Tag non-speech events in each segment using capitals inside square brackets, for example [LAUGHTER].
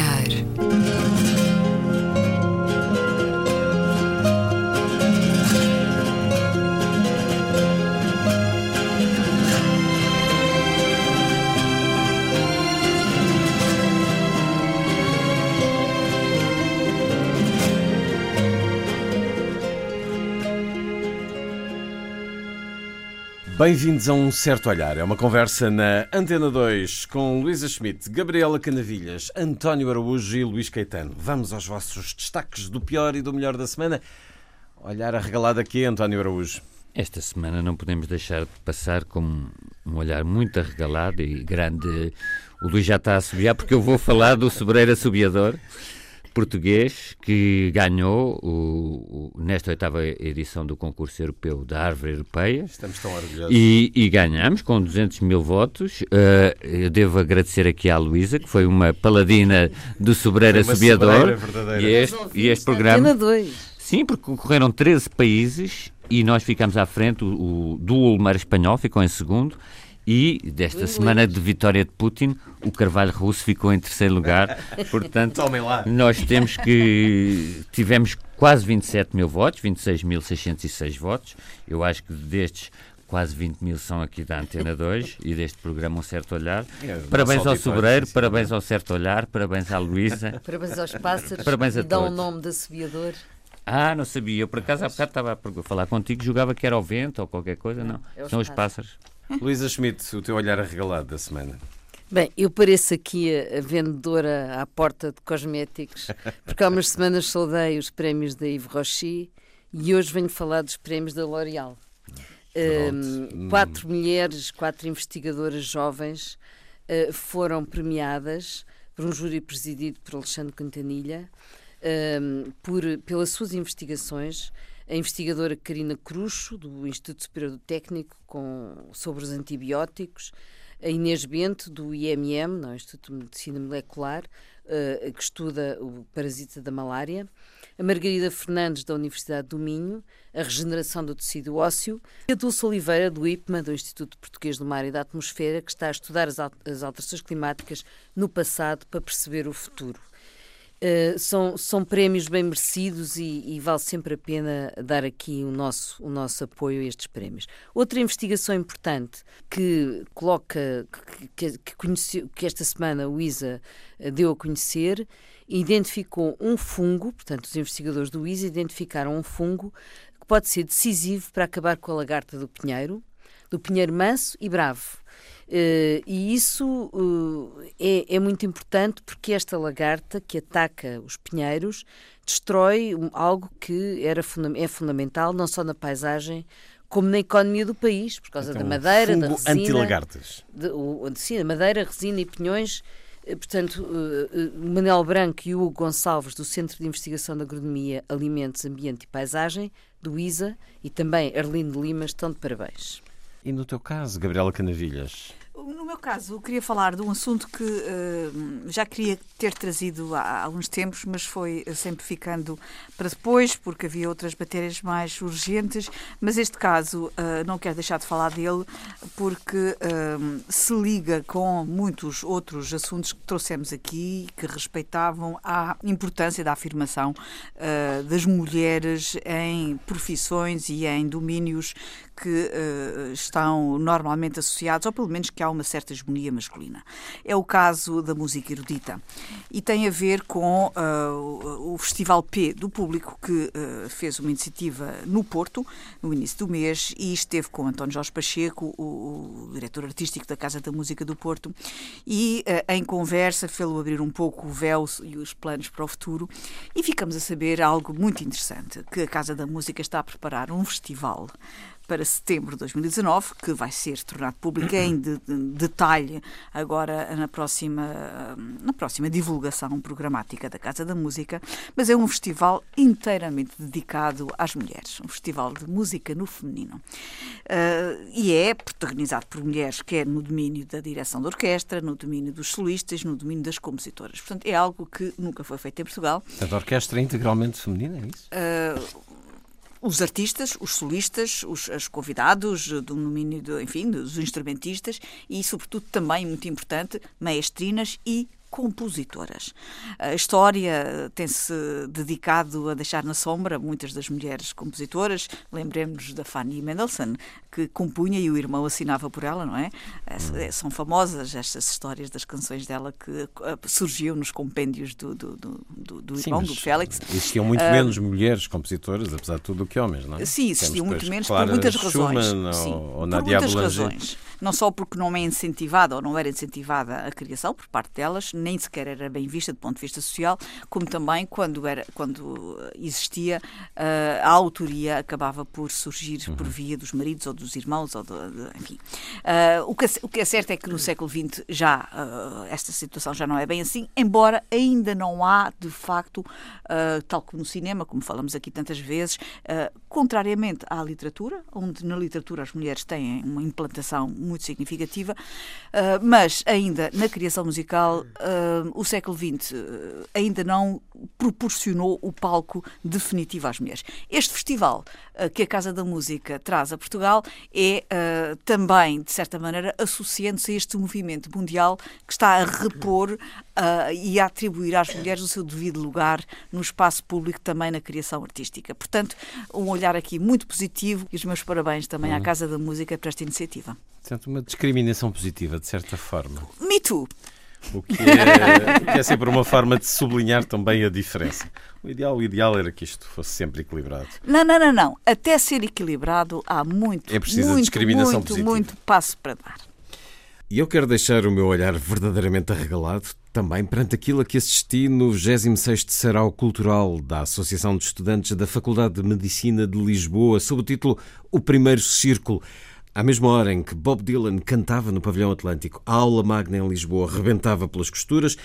olhar. Bem-vindos a um certo olhar. É uma conversa na Antena 2 com Luísa Schmidt, Gabriela Canavilhas, António Araújo e Luís Caetano. Vamos aos vossos destaques do pior e do melhor da semana. Olhar arregalado aqui, António Araújo. Esta semana não podemos deixar de passar com um olhar muito arregalado e grande. O Luís já está a subiar porque eu vou falar do sobreiro assobiador português que ganhou o, o, nesta oitava edição do concurso europeu da Árvore Europeia. Estamos tão orgulhosos. E, e ganhamos com 200 mil votos. Uh, eu devo agradecer aqui à Luísa, que foi uma paladina do Sobreira Assobiador. E este, e este programa. Sim, porque concorreram 13 países e nós ficamos à frente. O, o do Ulmar espanhol ficou em segundo e desta semana de vitória de Putin, o Carvalho Russo ficou em terceiro lugar. [LAUGHS] Portanto, nós temos que. Tivemos quase 27 mil votos, 26.606 votos. Eu acho que destes quase 20 mil são aqui da Antena 2 [LAUGHS] e deste programa Um Certo Olhar. É, parabéns ao Sobreiro, parabéns ao Certo Olhar, parabéns à Luísa. [LAUGHS] Parabéns aos pássaros. Parabéns a Dão todos. o nome de assobiador. Ah, não sabia. Eu por acaso há bocado estava a falar contigo, julgava que era o vento ou qualquer coisa. Não, é são os pássaros. Luísa Schmidt, o teu olhar arregalado da semana. Bem, eu pareço aqui a, vendedora à porta de cosméticos, porque há umas semanas saudei os prémios da Yves Rocher e hoje venho falar dos prémios da L'Oréal. Um, quatro mulheres, quatro investigadoras jovens uh, foram premiadas por um júri presidido por Alexandre Quintanilha um, por, pelas suas investigações a investigadora Karina Cruxo, do Instituto Superior do Técnico, com, sobre os antibióticos, a Inês Bento, do IMM, não, Instituto de Medicina Molecular, uh, que estuda o parasita da malária, a Margarida Fernandes, da Universidade do Minho, a regeneração do tecido ósseo, e a Dulce Oliveira, do IPMA, do Instituto Português do Mar e da Atmosfera, que está a estudar as, alterações climáticas no passado para perceber o futuro. Uh, são, são prémios bem merecidos e, e, vale sempre a pena dar aqui o nosso, o nosso apoio a estes prémios. Outra investigação importante que coloca, que, que, conheceu, que esta semana o ISA eh, deu a conhecer, identificou um fungo, portanto, os investigadores do ISA identificaram um fungo que pode ser decisivo para acabar com a lagarta do pinheiro, do pinheiro manso e bravo. Uh, e isso uh, é, é, muito importante porque esta lagarta que ataca os pinheiros destrói algo que era funda é fundamental não só na paisagem como na economia do país, por causa então, da madeira, da resina. anti-lagartas. Sim, a madeira, resina e pinhões. Eh, portanto, Manuel Branco e Hugo Gonçalves, do Centro de Investigação da Agronomia, Alimentos, Ambiente e Paisagem, do ISA, e também Arlindo Lima, estão de parabéns. E no teu caso, Gabriela Canavilhas? No meu caso, eu queria falar de um assunto que uh, já queria ter trazido há alguns tempos, mas foi sempre ficando para depois, porque havia outras matérias mais urgentes. Mas este caso, uh, não quero deixar de falar dele, porque uh, se liga com muitos outros assuntos que trouxemos aqui, que respeitavam a importância da afirmação das mulheres em profissões e em domínios que uh, estão normalmente associados, ou pelo menos que há uma certa hegemonia masculina. É o caso da música erudita. E tem a ver com uh, o Festival P do Público, que uh, fez uma iniciativa no Porto, no início do mês, e esteve com António Jorge Pacheco, o, o diretor artístico da Casa da Música do Porto, e em conversa fê-lo abrir um pouco o véu e os planos para o futuro, e ficamos a saber algo muito interessante, que a Casa da Música está a preparar um festival para setembro de 2019, que vai ser tornado público em de, de, detalhe agora na próxima, na próxima divulgação programática da Casa da Música, mas é um festival inteiramente dedicado às mulheres, um festival de música no feminino. Uh, e é protagonizado por mulheres, quer no domínio da direção da orquestra, no domínio dos solistas, no domínio das compositoras. Portanto, é algo que nunca foi feito em Portugal. A orquestra é integralmente feminina, é isso? Uh, os artistas, os solistas, os, os convidados do domínio, de, enfim, dos instrumentistas e, sobretudo, também, muito importante, maestrinas e compositoras. A história tem-se dedicado a deixar na sombra muitas das mulheres compositoras. Lembremos da Fanny Mendelssohn, que compunha e o irmão assinava por ela, não é? Hum. São famosas estas histórias das canções dela que eh, surgiam nos compêndios do, do, do, do irmão, Sim, do Félix. Existiam muito uh, menos mulheres compositoras, apesar de tudo, do que homens, não é? Sim, existiam muito menos por muitas razões. Schumann, Sim, ou, ou por muitas razões não só porque não é incentivada ou não era incentivada a criação por parte delas, nem sequer era bem vista do ponto de vista social, como também quando, era, quando existia uh, a autoria acabava por surgir uhum. por via dos maridos ou dos irmãos, ou do, de, enfim. Uh, o, que, o que é certo é que no século XX já esta situação já não é bem assim, embora ainda não há, de facto, tal como no cinema, como falamos aqui tantas vezes, contrariamente à literatura, onde na literatura as mulheres têm uma implantação muito significativa, mas ainda na criação musical, uh, o século XX uh, ainda não proporcionou o palco definitivo às mulheres. Este festival que a Casa da Música traz a Portugal é também, de certa maneira, associando-se a este movimento mundial que está a repor e a atribuir às mulheres o seu devido lugar no espaço público, também na criação artística. Portanto, um olhar aqui muito positivo e os meus parabéns também à uhum. Casa da Música por esta iniciativa. Portanto, uma discriminação positiva, de certa forma. Me too! O que, é, o que é sempre uma forma de sublinhar também a diferença. O ideal, o ideal era que isto fosse sempre equilibrado. Não, não, não, não. Até ser equilibrado há muito, é preciso muito, discriminação muito, positiva. muito passo para dar. E eu quero deixar o meu olhar verdadeiramente arregalado também perante aquilo a que assisti no 26º Sarau Cultural da Associação de Estudantes da Faculdade de Medicina de Lisboa, sob o título O Primeiro Círculo. À mesma hora em que Bob Dylan cantava no Pavilhão Atlântico, a aula magna em Lisboa rebentava pelas costuras,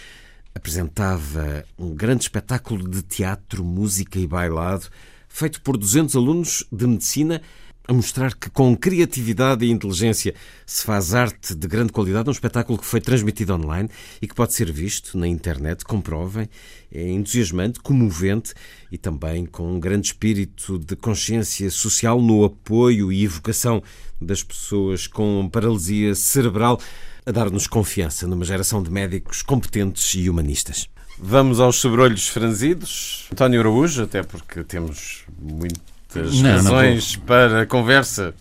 apresentava um grande espetáculo de teatro, música e bailado, feito por 200 alunos de medicina a mostrar que com criatividade e inteligência se faz arte de grande qualidade, um espetáculo que foi transmitido online e que pode ser visto na internet, comprovem, é entusiasmante, comovente e também com um grande espírito de consciência social no apoio e evocação das pessoas com paralisia cerebral, a dar-nos confiança numa geração de médicos competentes e humanistas. Vamos aos sobrolhos franzidos. António Araújo, até porque temos muito muitas não, razões não para a conversa,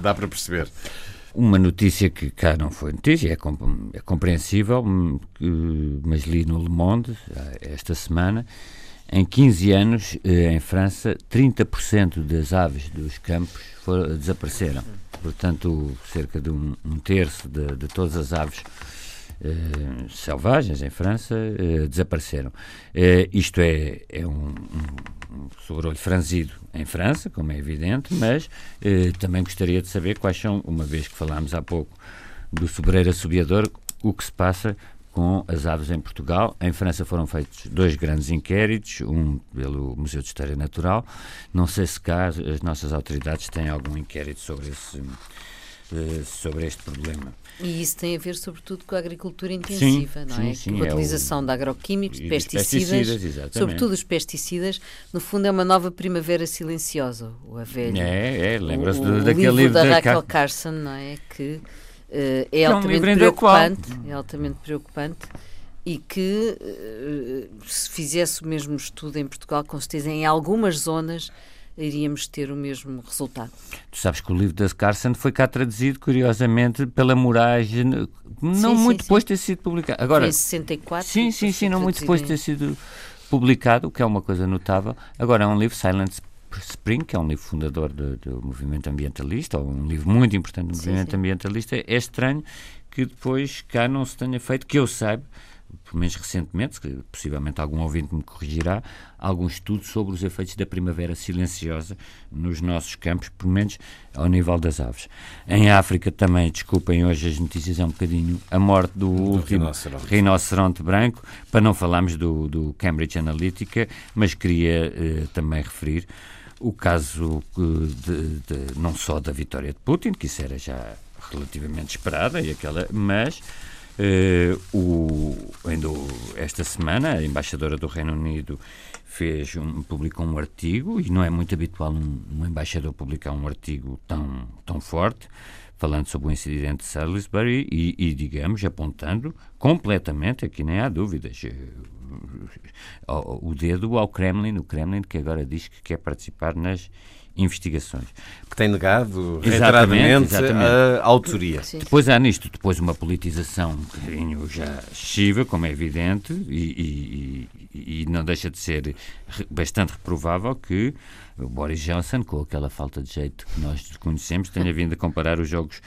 dá para perceber. Uma notícia que cá não foi notícia, é, é compreensível, hum, mas li no Le Monde esta semana. Em 15 anos, eh, em França, 30% das aves dos campos foram, desapareceram. Portanto, cerca de um, um terço de, de todas as aves Uh, selvagens em França uh, desapareceram. Uh, isto é, é um, um, sobrolho franzido em França, como é evidente, mas também gostaria de saber quais são, uma vez que falámos há pouco do sobreiro assobiador, o que se passa com as aves em Portugal. Em França foram feitos dois grandes inquéritos, um pelo Museu de História Natural. Não sei se cá as nossas autoridades têm algum inquérito sobre esse sobre este problema. E isso tem a ver, sobretudo, com a agricultura intensiva, sim, não é? Sim, sim, a utilização é o... de agroquímicos, de pesticidas, pesticidas sobretudo os pesticidas, no fundo é uma nova primavera silenciosa, o a velha. É, é lembra-se daquele livro, da Raquel Carson, não é? Que uh, é, é altamente um preocupante, é altamente preocupante e que uh, se fizesse o mesmo estudo em Portugal, com certeza em algumas zonas iríamos ter o mesmo resultado. Tu sabes que o livro da Carson foi cá traduzido, curiosamente, pela Moraes, não sim, muito sim, depois de ter sido publicado. Agora, em 64? Sim, sim, sim, não muito depois de ter sido publicado, o que é uma coisa notável. Agora é um livro, Silent Spring, que é um livro fundador do, do movimento ambientalista, ou um livro muito importante do movimento sim, ambientalista. É estranho que depois cá não se tenha feito, que eu saiba, pelo menos recentemente, que possivelmente algum ouvinte me corrigirá, algum estudo sobre os efeitos da primavera silenciosa nos nossos campos, pelo menos ao nível das aves. Em África também, desculpem hoje as notícias é um bocadinho, a morte do, do último rinoceronte. rinoceronte. branco, para não falarmos do, do Cambridge Analytica, mas queria eh, também referir o caso de, de, de, não só da vitória de Putin, que isso era já relativamente esperada, e aquela, mas o, ainda esta semana, a embaixadora do Reino Unido fez um, publicou um artigo, e não é muito habitual um, um embaixador publicar um artigo tão, tão forte, falando sobre o incidente de Salisbury e, e, digamos, apontando completamente, aqui nem há dúvidas, eh, o dedo ao Kremlin, o Kremlin que agora diz que quer participar nas investigações. Que tem negado reiteradamente a autoria. Sim. Depois há nisto depois uma politização um bocadinho já excessiva, como é evidente, e, e, e, não deixa de ser bastante reprovável que o Boris Johnson, com aquela falta de jeito que nós conhecemos, tenha [LAUGHS] vindo a comparar os jogos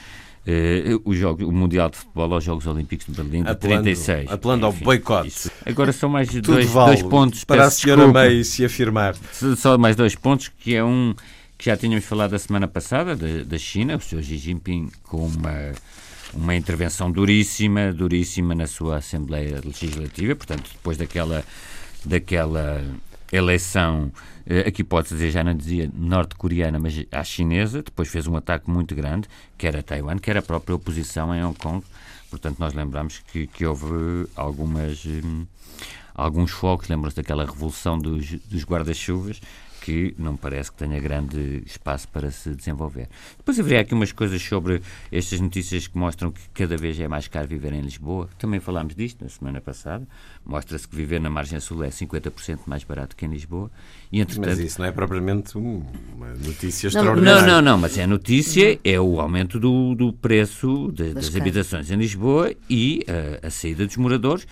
Uh, o, jogo, o Mundial de Futebol aos Jogos Olímpicos de Berlim de apelando, 36. Apelando ao boicote. Agora são mais dois, vale dois pontos. Para a senhora May se afirmar. Só mais dois pontos, que é um que já tínhamos falado a semana passada, da, da China, o Sr. Xi Jinping com uma, uma intervenção duríssima, duríssima na sua Assembleia Legislativa, portanto, depois daquela, daquela eleição, eh, aqui pode dizer, já não dizia norte-coreana, mas à chinesa, depois fez um ataque muito grande, quer a Taiwan, quer a própria oposição em Hong Kong. Portanto, nós lembramos que, que houve algumas, hum, alguns focos, lembram-se daquela revolução dos, dos guarda-chuvas, que não parece que tenha grande espaço para se desenvolver. Depois haveria aqui umas coisas sobre estas notícias que mostram que cada vez é mais caro viver em Lisboa. Também falámos disto na semana passada. Mostra-se que viver na margem sul é 50% mais barato que em Lisboa. E, entretanto... Mas isso não é propriamente uma notícia extraordinária. Não, não, não, mas é a notícia, é o aumento do, do preço de, das, habitações em Lisboa e a, a saída dos moradores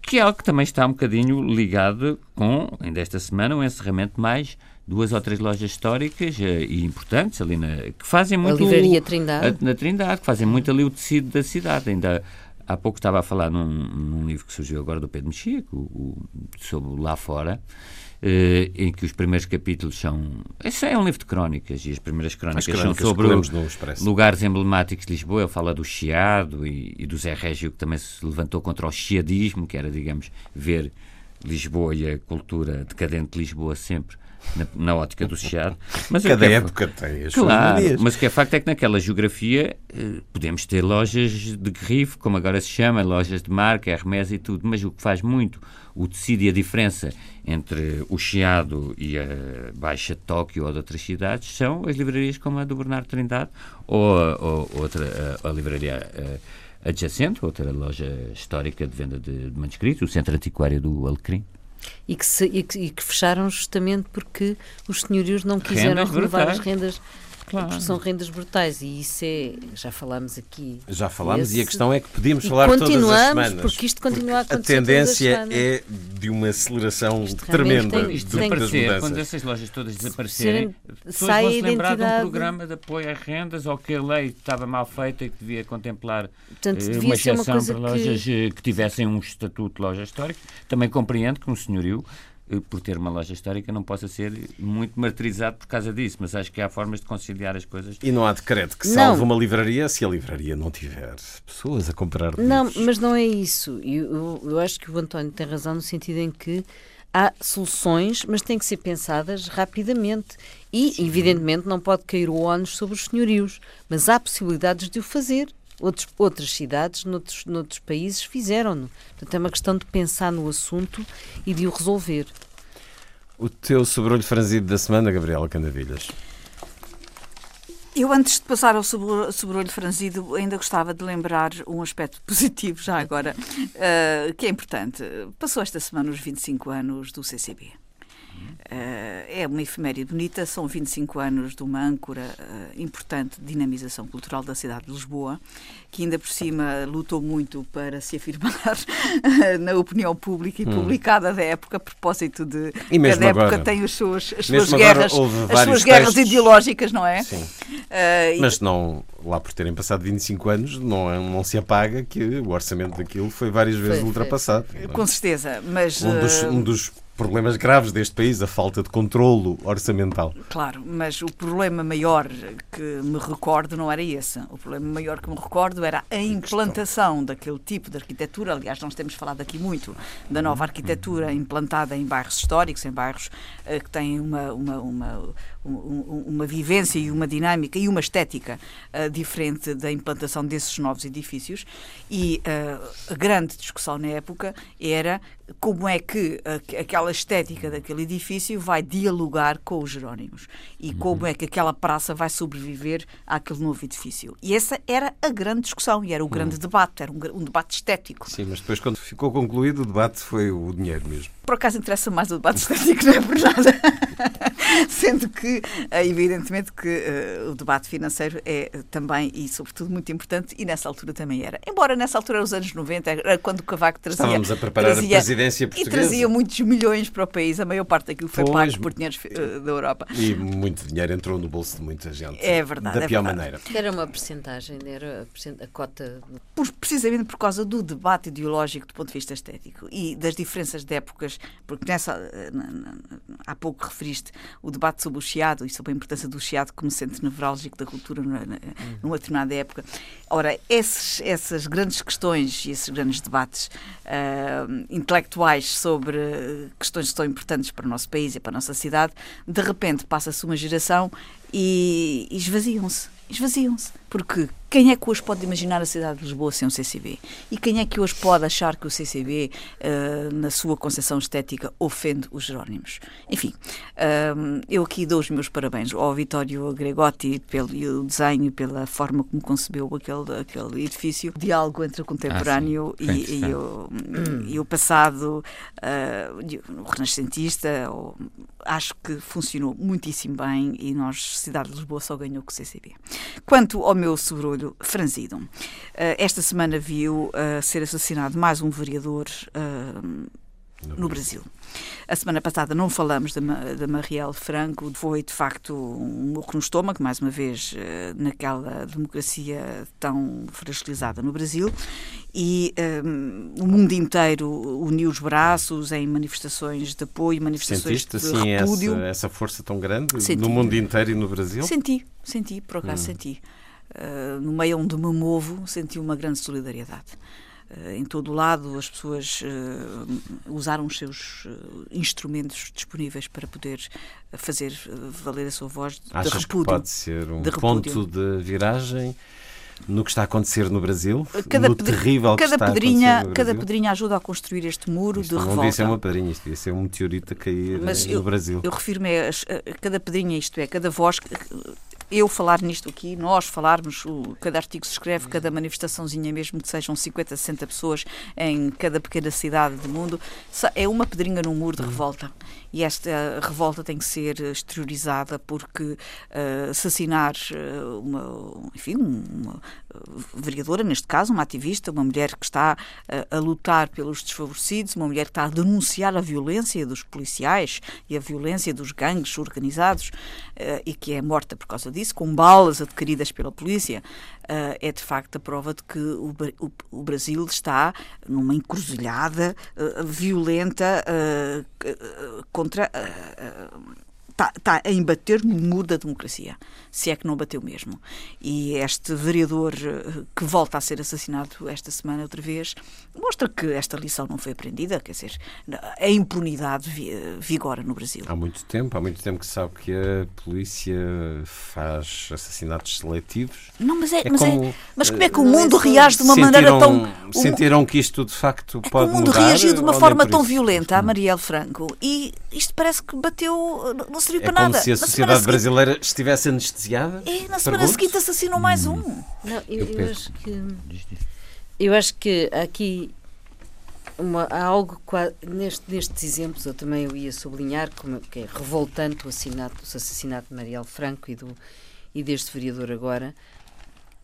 que é algo que também está um bocadinho ligado com, ainda esta semana, um encerramento mais duas ou três lojas históricas uh, e importantes ali na, que fazem muito. A Livraria Trindade. A, na Trindade, que fazem muito ali o tecido da cidade. Ainda há pouco estava a falar num, num livro que surgiu agora do Pedro Mexia, o, sobre lá fora. Uh, em que os primeiros capítulos são. Esse é um livro de crónicas e as primeiras crónicas, as crónicas são sobre lugares emblemáticos de Lisboa. Ele fala do Chiado e, e, do Zé Régio, que também se levantou contra o chiadismo, que era, digamos, ver Lisboa e a cultura decadente de Lisboa sempre na, na ótica do Chiado. Mas Cada é, época tem as claro, suas Mas o que é facto é que naquela geografia eh, podemos ter lojas de grifo, como agora se chama, lojas de marca, Hermes e tudo, mas o que faz muito o tecido e a diferença entre o Chiado e a Baixa de Tóquio ou de outras cidades são as livrarias como a do Bernardo Trindade ou, ou outra, a, a livraria a, adjacente, outra loja histórica de venda de, de manuscritos, o Centro Antiquário do Alecrim e que, se, e que, e que fecharam justamente porque os senhorios não quiseram rendas renovar as rendas Claro. Porque são rendas brutais e isso é. Já falámos aqui. Já falámos esse, e a questão é que podíamos falar todas as semanas. porque isto continua porque a acontecer. A tendência é de uma aceleração isto tremenda tem, isto tem das mudanças. Quando essas lojas todas desaparecerem, pessoas vão se lembrar de um programa de apoio a rendas ou que a lei estava mal feita e que devia contemplar Portanto, eh, uma exceção uma para lojas que... que tivessem um estatuto de loja histórica. Também compreendo que um senhorio eh, por ter uma loja histórica, não possa ser muito martirizado por causa disso, mas acho que há formas de conciliar as coisas. E não há decreto que salve não. uma livraria se a livraria não tiver pessoas a comprar livros. Não, mas não é isso. Eu, eu acho que o António tem razão no sentido em que há soluções, mas têm que ser pensadas rapidamente. E, Sim. evidentemente, não pode cair o ónus sobre os senhorios, mas há possibilidades de o fazer. Outros, outras cidades, noutros, noutros países, fizeram-no. Portanto, é uma questão de pensar no assunto e de o resolver. O teu sobrolho franzido da semana, Gabriela Candavilhas. Eu, antes de passar ao sobrolho franzido, ainda gostava de lembrar um aspecto [LAUGHS] positivo, já agora, uh, que é importante. Passou esta semana os 25 anos do CCB. Uh, é uma efeméride bonita, são 25 anos de uma âncora uh, importante de dinamização cultural da cidade de Lisboa, que ainda por cima lutou muito para se afirmar [LAUGHS] na opinião pública e hum. publicada da época, a propósito de e mesmo cada agora, época tem as suas, as suas guerras, as suas guerras ideológicas, não é? Sim. Uh, Mas não, lá por terem passado 25 anos, não, é, não se apaga que o orçamento daquilo foi várias vezes foi, ultrapassado. É? Com certeza, mas... Um dos, um dos problemas graves deste país, a falta de controlo orçamental. Claro, mas o problema maior que me recordo não era esse. O problema maior que me recordo era a implantação daquele tipo de arquitetura. Aliás, nós temos falado aqui muito da nova arquitetura implantada em bairros históricos, em bairros uh, que têm uma, uma, uma uma vivência e uma dinâmica e uma estética uh, diferente da implantação desses novos edifícios. E uh, a grande discussão na época era como é que aquela estética daquele edifício vai dialogar com os Jerónimos e uhum. como é que aquela praça vai sobreviver àquele novo edifício. E essa era a grande discussão e era o grande uhum. debate, era um, um, debate estético. Sim, mas depois, quando ficou concluído, o debate foi o dinheiro mesmo. Por acaso interessa mais o debate estético, não é por nada. [LAUGHS] Sendo que, eh, evidentemente, que uh, o debate financeiro é também e, sobretudo, muito importante e nessa altura também era. Embora nessa altura, nos anos 90, era quando o Cavaco trazia. Estávamos a preparar trazia, a presidência portuguesa. E trazia muitos milhões para o país. A maior parte daquilo foi pois, pago por dinheiros uh, da Europa. E muito dinheiro entrou no bolso de muita gente. É verdade. Da é pior verdade. maneira. Era uma porcentagem, era a, cota. Por, precisamente por causa do debate ideológico do ponto de vista estético e das diferenças de épocas, porque nessa, há pouco referiste o debate sobre o Chiado e sobre a importância do Chiado como centro nevrálgico da cultura numa determinada época. Ora, esses, essas grandes questões e esses grandes debates uh, intelectuais sobre questões que são importantes para o nosso país e para a nossa cidade, de repente passa-se uma geração e esvaziam-se. Esvaziam-se. Porque quem é que hoje pode imaginar a cidade de Lisboa sem um CCB? E quem é que hoje pode achar que o CCB, uh, eh, na sua concepção estética, ofende os Jerónimos? Enfim, uh, eu aqui dou os meus parabéns ao Vitório Gregotti pelo desenho, pela forma como concebeu aquele, aquele edifício, diálogo entre o contemporâneo ah, e, e, o, e, o, passado, uh, o renascentista. Ou, acho que funcionou muitíssimo bem e nós, cidade de Lisboa, só ganhou com o CCB. Quanto ao meu sobrolho franzido, eh, esta semana viu uh, ser assassinado mais um vereador uh, no Brasil. A semana passada não falamos da, da Marielle Franco, foi de facto um morro no estômago, mais uma vez naquela democracia tão fragilizada no Brasil, e um, o mundo inteiro uniu os braços em manifestações de apoio, manifestações Sentiste, de assim, repúdio. Essa, essa força tão grande senti. no mundo inteiro e no Brasil? Senti, senti, por acaso hum. senti. Uh, no meio onde me movo, senti uma grande solidariedade. Uh, em todo o lado, as pessoas uh, usaram os seus instrumentos disponíveis para poder fazer valer a sua voz Achas de repúdio. que pode ser um de ponto de viragem? no que está a acontecer no Brasil, cada no terrível cada que está pedrinha, a Cada pedrinha ajuda a construir este muro isto de não revolta. Não devia ser uma pedrinha, isto devia ser um meteorito a cair Mas no eu, Brasil. Eu refiro-me a, a, cada pedrinha, isto é, cada voz eu falar nisto aqui, nós falarmos, o, cada artigo se escreve, cada manifestaçãozinha, mesmo que sejam 50, 60 pessoas em cada pequena cidade do mundo, é uma pedrinha no muro de uhum. revolta. E esta revolta tem que ser exteriorizada porque uh, assassinar uh, uma, enfim, uma vereadora, neste caso, uma ativista, uma mulher que está uh, a lutar pelos desfavorecidos, uma mulher que está a denunciar a violência dos policiais e a violência dos gangues organizados e que é morta por causa disso, com balas adquiridas pela polícia, uh, é de facto a prova de que o, o, o Brasil está numa encruzilhada violenta contra está, está a embater no muro da democracia, se é que não bateu mesmo. E este vereador eh, que volta a ser assassinado esta semana outra vez mostra que esta lição não foi aprendida, quer dizer, a impunidade vigora no Brasil. Há muito tempo, há muito tempo que sabe que a polícia faz assassinatos seletivos. Não, mas é, é mas, é, como, é, mas como é que o mundo reage de uma sentiram, maneira tão. Sentiram que isto de facto é pode mudar? O mundo mudar, reagiu de uma forma tão violenta a Marielle Franco e isto parece que bateu no serviu é para nada. como se a sociedade brasileira seguinte... estivesse anestesiada. É, na semana seguinte assassinou mais hum. um. Não, eu, eu, eu acho que. Eu acho que aqui uma, há algo neste, nestes exemplos eu também eu ia sublinhar como que é revoltante o assassinato, o assassinato de Marielle Franco e, do, e deste vereador agora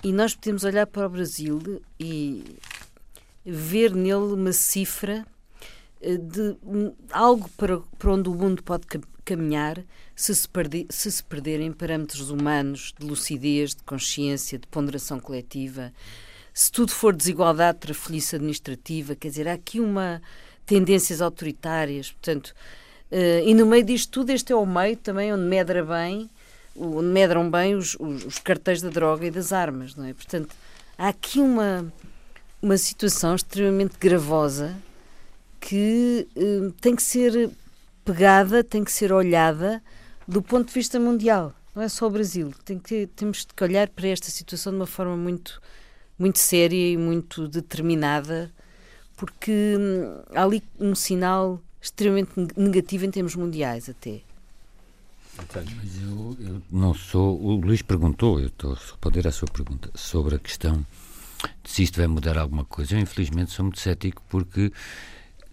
e nós podemos olhar para o Brasil e ver nele uma cifra de um, algo para, para onde o mundo pode caminhar se se, se se perderem parâmetros humanos de lucidez, de consciência, de ponderação coletiva, se tudo for desigualdade, trafolhice administrativa, quer dizer, há aqui uma tendências autoritárias, portanto, uh, e no meio disto tudo, este é o meio também onde medra bem, onde medram bem os, os, os cartéis da droga e das armas, não é? Portanto, há aqui uma, uma situação extremamente gravosa que uh, tem que ser pegada, tem que ser olhada do ponto de vista mundial, não é só o Brasil. Tem que, temos que olhar para esta situação de uma forma muito, muito séria e muito determinada, porque hum, há ali um sinal extremamente negativo em termos mundiais até. Mas eu, eu, não sou. O Luís perguntou, eu estou a responder à sua pergunta sobre a questão de se isto vai mudar alguma coisa. Eu, infelizmente, sou muito cético porque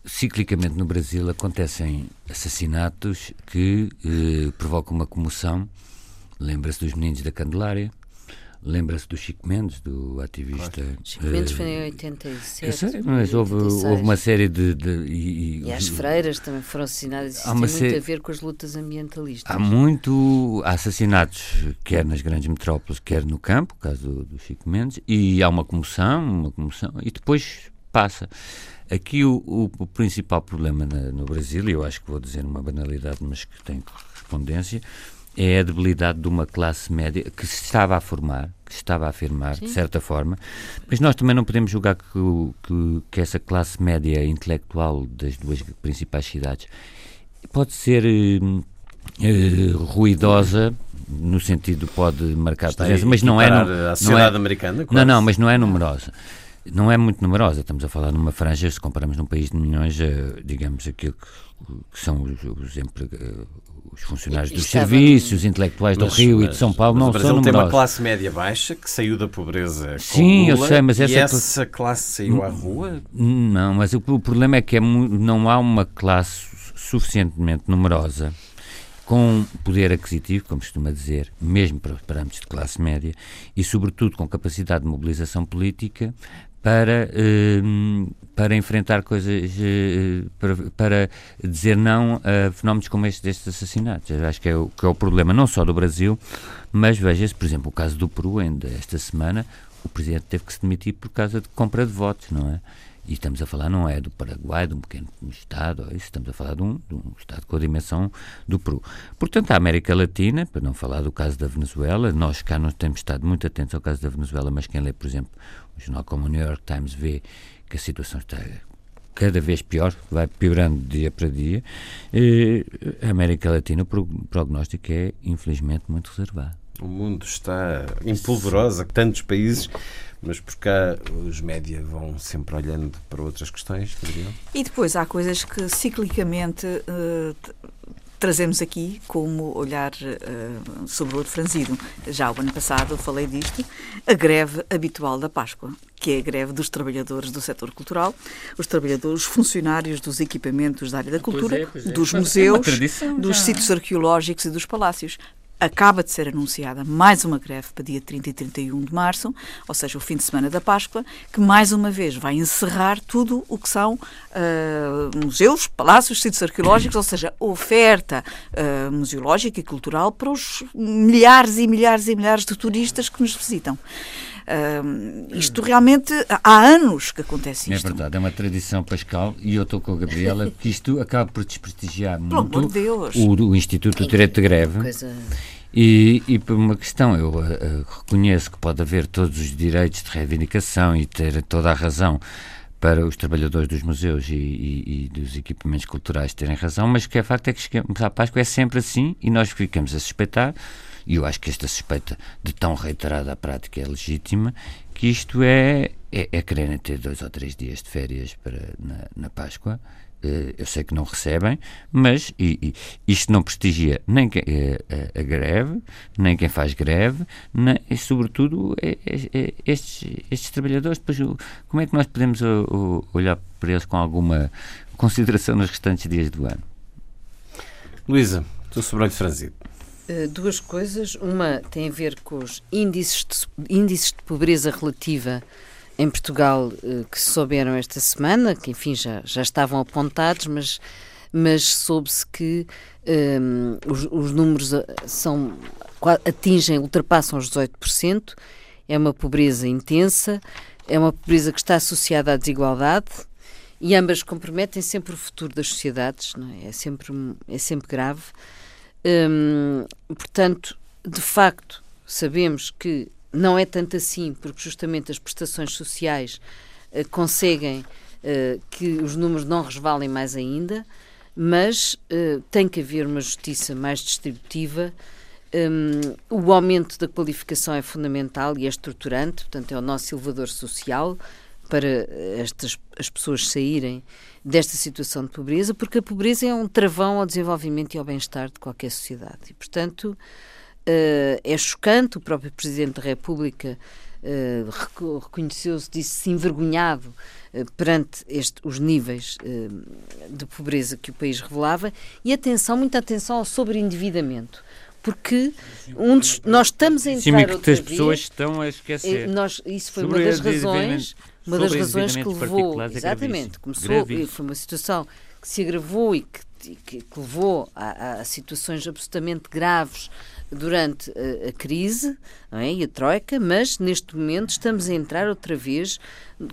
ciclicamente no Brasil acontecem assassinatos que eh, provocam uma comoção. Lembra-se dos meninos da Candelária, Lembra-se do Chico Mendes, do ativista. Claro. Chico Mendes foi em 87. Eu sei, mas houve, houve uma série de. de e, e, as freiras também foram assassinadas. Isso tem muito a ver com as lutas ambientalistas. Há muito. Há assassinatos, quer nas grandes metrópoles, quer no campo, caso do, do Chico Mendes, e há uma comoção, uma comoção, e depois passa. Aqui o, o, o principal problema na, no Brasil, e eu acho que vou dizer uma banalidade, mas que tem correspondência é a debilidade de uma classe média que se estava a formar, que se estava a afirmar, Sim. de certa forma, mas nós também não podemos julgar que, que, que, essa classe média intelectual das duas principais cidades pode ser eh, eh ruidosa no sentido pode marcar presença, mas não é a sociedade não é, americana. Quase. Não, não, mas não é numerosa. Não é muito numerosa. Estamos a falar numa franja, se comparamos num país de milhões, eh, digamos aquilo que, que são os, os, os funcionários dos serviços, intelectuais do Rio mas, e de São Paulo não são numerosos. tem uma classe média baixa que saiu da pobreza Sim, Lula, eu sei, mas essa, essa classe saiu à rua? Não, mas o, o problema é que é, não há uma classe suficientemente numerosa com poder aquisitivo, como costuma dizer, mesmo para os parâmetros de classe média, e sobretudo com capacidade de mobilização política para, eh, para enfrentar coisas, eh, para, para, dizer não a fenómenos como este destes assassinatos. Eu acho que é, o, que é o problema não só do Brasil, mas veja-se, por exemplo, o caso do Peru, ainda esta semana, o Presidente teve que se demitir por causa de compra de votos, não é? E estamos a falar não é do Paraguai, de um pequeno Estado, é estamos a falar de um, de um, Estado com a dimensão do Peru. Portanto, a América Latina, para não falar do caso da Venezuela, nós cá não temos estado muito atentos ao caso da Venezuela, mas quem lê, por exemplo, um jornal como o New York Times vê que a situação está cada vez pior, vai piorando dia para dia. E a América Latina, o prognóstico é, infelizmente, muito reservado. O mundo está em polvorosa, tantos países, mas por cá os média vão sempre olhando para outras questões, Gabriel? E depois há coisas que ciclicamente uh, trazemos aqui como olhar uh, sobre o outro franzido. Já o ano passado falei disto, a greve habitual da Páscoa, que é a greve dos trabalhadores do setor cultural, os trabalhadores, os funcionários dos equipamentos da área da cultura, pois é, pois é. dos museus, é dos sítios arqueológicos e dos palácios acaba de ser anunciada mais uma greve para dia 30 e 31 de março, ou seja, o fim de semana da Páscoa, que mais uma vez vai encerrar tudo o que são uh, museus, palácios, sítios arqueológicos, ou seja, oferta uh, museológica e cultural para os milhares e milhares e milhares de turistas que nos visitam. Uh, isto realmente há anos que acontece é isto. É verdade, é uma tradição pascal e eu estou com a Gabriela que isto acaba por desprestigiar muito o, o, Instituto do Direito de Greve. Coisa... E, e, por uma questão, eu uh, reconheço que pode haver todos os direitos de reivindicação e ter toda a razão para os trabalhadores dos museus e, e, e, dos equipamentos culturais terem razão, mas o que é facto é que chegamos à Páscoa é sempre assim e nós ficamos a suspeitar e eu acho que esta suspeita de tão reiterada prática é legítima, que isto é, é, é quererem ter dois ou três dias de férias para, na, na Páscoa. Eh, eu sei que não recebem, mas e, e, isto não prestigia nem quem, a, eh, a, a, greve, nem quem faz greve, nem, e sobretudo é, é, é, estes, estes trabalhadores. Depois, como é que nós podemos olhar para eles com alguma consideração nos restantes dias do ano? Luísa, estou sobre franzido. Eh, duas coisas. Uma tem a ver com os índices de, índices de pobreza relativa em Portugal eh, que se souberam esta semana, que enfim já, já estavam apontados, mas, mas soube-se que um, ehm, os, os, números eh, são, atingem, ultrapassam os 18%. É uma pobreza intensa, é uma pobreza que está associada à desigualdade e ambas comprometem sempre o futuro das sociedades, é? É sempre, é sempre grave. Hum, portanto, de facto, sabemos que não é tanto assim, porque justamente as prestações sociais uh, conseguem uh, que os números não resvalem mais ainda, mas uh, tem que haver uma justiça mais distributiva. Um, o aumento da qualificação é fundamental e é estruturante, portanto, é o nosso elevador social para estas as pessoas saírem desta situação de pobreza, porque a pobreza é um travão ao desenvolvimento e ao bem-estar de qualquer sociedade. E, portanto, uh, é chocante. O próprio Presidente da República uh, reconheceu-se, disse-se envergonhado uh, perante este, os níveis de pobreza que o país revelava. E atenção, muita atenção ao sobreendividamento porque um dos, nós estamos a entrar Sim, que as pessoas estão a esquecer. Nós, isso foi uma das razões uma das razões que levou, é exatamente, começou, foi uma situação que se agravou e que, que, que levou a, a, situações absolutamente graves durante a, crise é? e a troika, mas neste momento estamos a entrar outra vez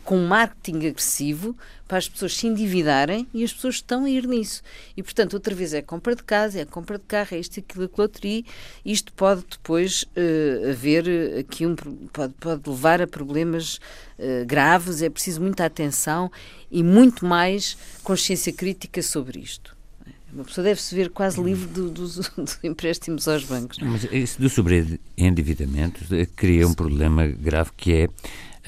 com um marketing agressivo para as pessoas se endividarem e as pessoas estão a ir nisso. E, portanto, outra vez é compra de casa, é compra de carro, é isto, aquilo, aquilo outro, e isto pode depois uh, haver aqui um... pode, pode levar a problemas uh, graves, é preciso muita atenção e muito mais consciência crítica sobre isto. Uma pessoa deve se ver quase livre do, dos, [LAUGHS] dos empréstimos aos bancos. Mas isso do sobreendividamento cria um problema grave que é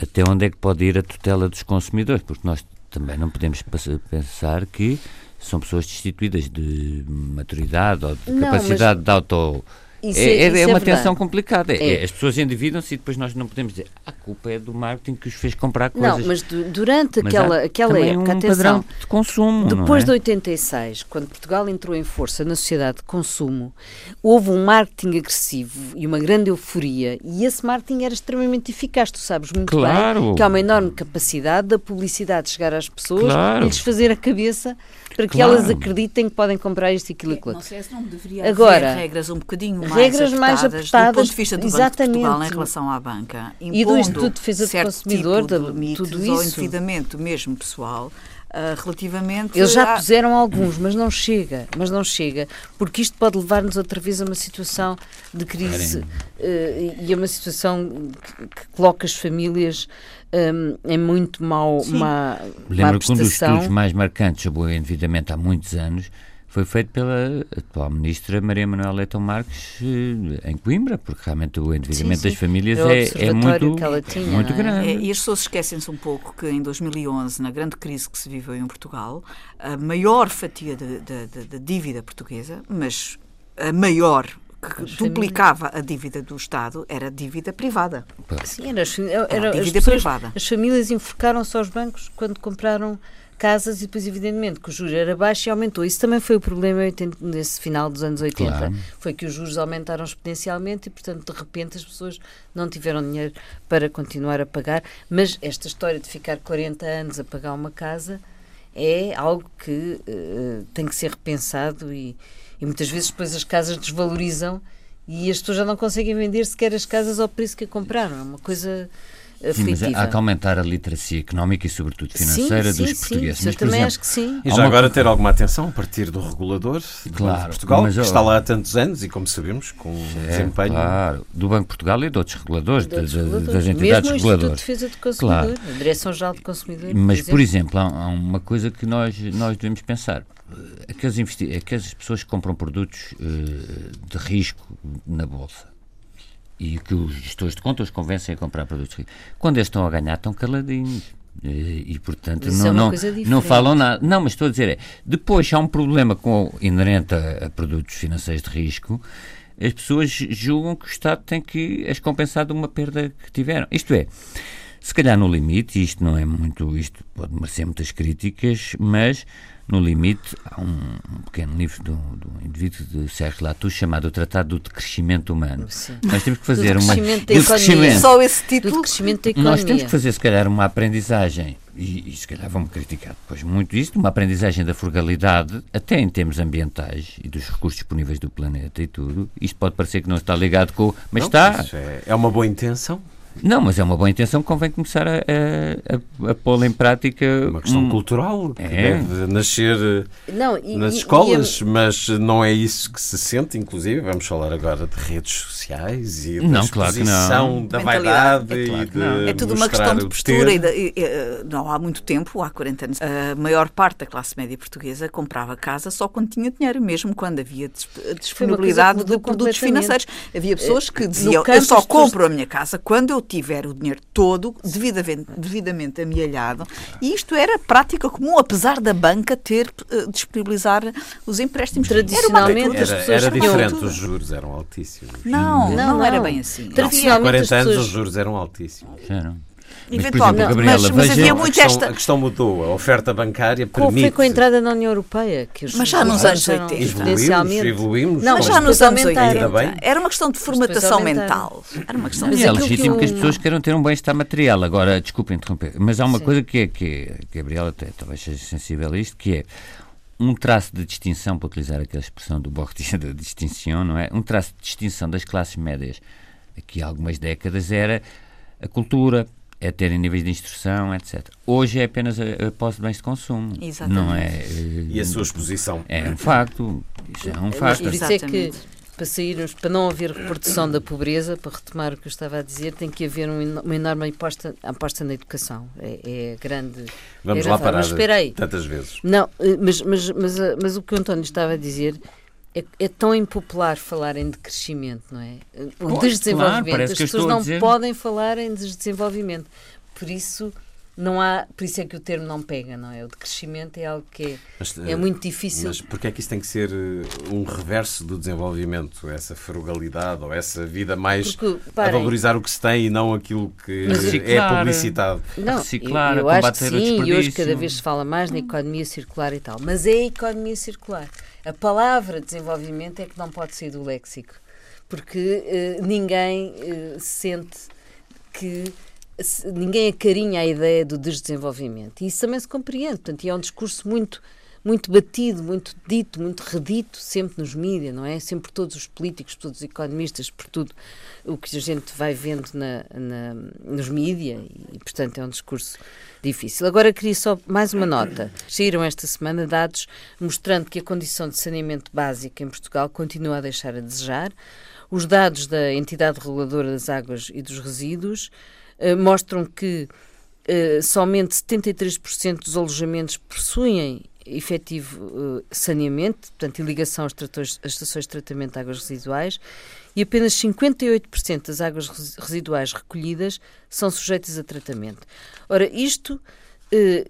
até onde é que pode ir a tutela dos consumidores, porque nós também não podemos pensar que são pessoas destituídas de maturidade ou de não, capacidade mas... de auto isso é, é, é, é uma tensão complicada. É. é. As pessoas endividam-se e depois nós não podemos dizer a culpa é do marketing que os fez comprar coisas. Não, mas durante mas aquela, aquela época, um atenção, padrão de consumo. Depois é? de 86, quando Portugal entrou em força na sociedade de consumo, houve um marketing agressivo e uma grande euforia e esse marketing era extremamente eficaz. Tu sabes muito claro. bem que há uma enorme capacidade da publicidade chegar às pessoas claro. e lhes fazer a cabeça para que claro. elas acreditem que podem comprar isto e aquilo e aquilo. Não sei se não deveria Agora, haver regras um bocadinho mais regras mais apertadas do ponto de vista do exatamente. Banco de Portugal em relação à banca. E do Instituto de Defesa do Consumidor, tipo de tudo isso. Ou endividamento mesmo pessoal. Uh, relativamente eles já a... puseram alguns mas não chega mas não chega porque isto pode levar-nos outra vez a uma situação de crise uh, e a uma situação que, que coloca as famílias um, é muito mau, má, Lembro que um dos estudos mais marcantes sobre o endividamento há muitos anos foi feito pela atual ministra Maria Manuela Leitão Marques eh, em Coimbra, porque realmente o endividamento sim, sim. das famílias é, é, muito, tinha, muito é? grande. É, e as pessoas esquecem-se um pouco que em 2011, na grande crise que se viveu em Portugal, a maior fatia da dívida portuguesa, mas a maior que as duplicava famílias... a dívida do Estado era dívida privada. Sim, era, era, dívida pessoas, privada. As famílias enforcaram-se aos bancos quando compraram casas e depois, evidentemente, que o juro era baixo e aumentou. Isso também foi o problema nesse final dos anos 80. Claro. Foi que os juros aumentaram exponencialmente e, portanto, de repente as pessoas não tiveram dinheiro para continuar a pagar. Mas esta história de ficar 40 anos a pagar uma casa é algo que uh, tem que ser repensado e, e muitas vezes depois as casas desvalorizam e as pessoas já não conseguem vender sequer as casas ao preço que a compraram. É uma coisa Sim, mas há que aumentar a literacia económica e, sobretudo, financeira sim, dos sim, portugueses. Sim, mas, também exemplo, acho que sim. E já agora ter alguma atenção a partir do regulador claro, de Portugal, mas, que está lá há tantos anos e, como sabemos, com é, desempenho. Claro, do Banco de Portugal e de outros reguladores, de outros de, reguladores. das entidades Mesmo reguladoras. de Defesa do Consumidor, claro. a Direção-Geral do Consumidor. Mas, por exemplo, há, há uma coisa que nós, nós devemos pensar. Aquelas, aquelas pessoas que compram produtos uh, de risco na Bolsa e que os gestores de contas convencem a comprar produtos Quando eles estão a ganhar, estão caladinhos. E, e portanto, não, é não, não falam nada. Não, mas estou a dizer, é, depois há um problema com, inerente a, a produtos financeiros de risco, as pessoas julgam que o Estado tem que as compensar de uma perda que tiveram. Isto é, se calhar no limite, isto não é muito, isto pode merecer muitas críticas, mas no limite, há um, um pequeno livro do, do indivíduo de Sérgio Latour chamado O Tratado do Decrescimento Humano. Sim. Nós temos que fazer do uma. Crescimento Só esse título. Do crescimento da economia. Nós temos que fazer, se calhar, uma aprendizagem, e, e se calhar vamos criticar depois muito isto, uma aprendizagem da frugalidade, até em termos ambientais e dos recursos disponíveis do planeta e tudo. Isto pode parecer que não está ligado com. Mas não, está. É, é uma boa intenção Não, mas é uma boa intenção que convém começar a, a, a, a pô-la em prática. Uma questão hum, cultural que é. deve nascer não, e, nas escolas, e, mas não é isso que se sente, inclusive. Vamos falar agora de redes sociais e da não, exposição claro da vaidade é, claro e É tudo uma questão de postura. E de, e, não há muito tempo, há 40 anos, a maior parte da classe média portuguesa comprava casa só quando tinha dinheiro, mesmo quando havia disponibilidade de produtos financeiros. Havia pessoas que diziam, eu só compro a minha casa quando eu tiver o dinheiro todo devidamente, devidamente amealhado. E isto era prática comum, apesar da banca ter uh, disponibilizar os empréstimos. Tradicionalmente era, era, era diferente, os juros eram altíssimos. Não, não, não, não era bem assim. Tradicionalmente, há 40 anos os juros eram altíssimos. Eram. Eventualmente, mas, Gabriela, mas, havia muito a questão, esta... A questão mudou, a oferta bancária permite... Como foi com a entrada na União Europeia? Que os mas já nos anos 80. Evoluímos, evoluímos. Não, mas já nos anos 80. Era uma questão de formatação mental. Era uma questão de... É legítimo que, que as pessoas queiram ter um bem-estar material. Agora, desculpe interromper, mas há uma Sim. coisa que é que a Gabriela até talvez seja sensível a isto, que é um traço de distinção, para utilizar aquela expressão do Borges [LAUGHS] da distinção, não é? Um traço de distinção das classes médias aqui há algumas décadas era a cultura, é terem níveis de instrução, etc. Hoje é apenas a, a posse de bens de consumo. Exatamente. Não é, e a sua exposição. É um facto. Isso é um facto. Isso é que, para sairmos, para não haver reprodução da pobreza, para retomar o que eu estava a dizer, tem que haver um, uma enorme aposta, aposta na educação. É, é grande. Vamos é lá parar mas esperei. tantas vezes. Não, eh, mas, mas, mas, eh, mas o que o António estava a dizer é, é, tão impopular falar em decrescimento, não é? O pois, desdesenvolvimento. Claro, As pessoas não dizer... podem falar em desdesenvolvimento. Por isso não há, por isso é que o termo não pega, não é? O decrescimento é algo que é, mas, é muito difícil. Mas porquê é que isso tem que ser eh, um reverso do desenvolvimento, essa frugalidade ou essa vida mais Porque, parem, a valorizar o que se tem e não aquilo que é publicitado? Não, reciclar, eu, eu acho que sim, e hoje cada vez se fala mais na economia circular e tal, mas é a economia circular. A palavra desenvolvimento é que não pode sair do léxico, porque uh, ninguém uh, sente que ninguém acarinha a ideia do desdesenvolvimento. E isso também se compreende. Portanto, é um discurso muito muito batido, muito dito, muito redito, sempre nos mídias, não é? Sempre por todos os políticos, por todos os economistas, por tudo o que a gente vai vendo na, na, nos mídias e, portanto, é um discurso difícil. Agora queria só mais uma nota. Saíram esta semana dados mostrando que a condição de saneamento básica em Portugal continua a deixar a desejar. Os dados da entidade reguladora das águas e dos resíduos mostram que eh, somente 73% dos alojamentos possuem efetivo uh, saneamento, portanto, ligação às, às estações de tratamento de águas residuais, e apenas 58% das águas residuais recolhidas são sujeitas a tratamento. Ora, isto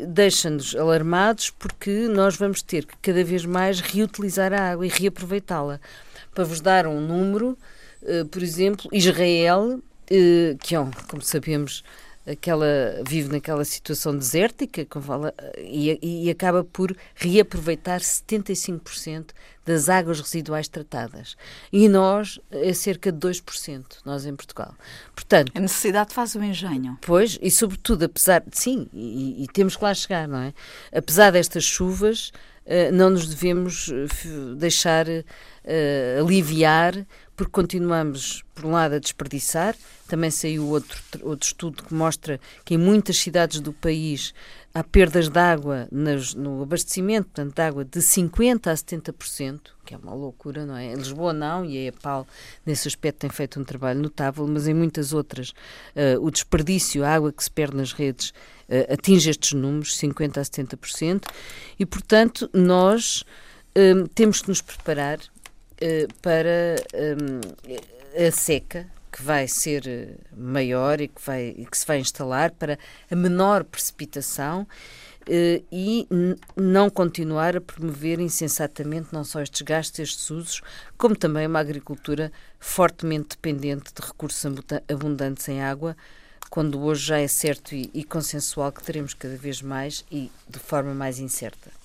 deixa-nos alarmados porque nós vamos ter que cada vez mais reutilizar a água e reaproveitá-la. Para vos dar um número, por exemplo, Israel, que é, como sabemos, aquela vive naquela situação desértica fala, e, e, acaba por reaproveitar 75% das águas residuais tratadas. E nós é cerca de 2%, nós em Portugal. Portanto, a necessidade faz o engenho. Pois, e sobretudo, apesar de sim, e, e temos que lá chegar, não é? Apesar destas chuvas, uh, não nos devemos uh, deixar uh, aliviar porque continuamos, por um lado, a desperdiçar. Também saiu outro, outro estudo que mostra que em muitas cidades do país há perdas de água nas, no abastecimento, portanto, de água de 50% a 70%, que é uma loucura, não é? Em Lisboa não, e a EPAL, nesse aspecto, tem feito um trabalho notável, mas em muitas outras, uh, o desperdício, a água que se perde nas redes, uh, atinge estes números, 50% a 70%, e, portanto, nós temos que nos preparar para um, a seca, que vai ser eh, maior e que, vai, que se vai instalar para a menor precipitação uh, e não continuar a promover insensatamente não só estes gastos, estes usos, como também uma agricultura fortemente dependente de recursos abundantes em água, quando hoje já é certo e, e consensual que teremos cada vez mais e de forma mais incerta.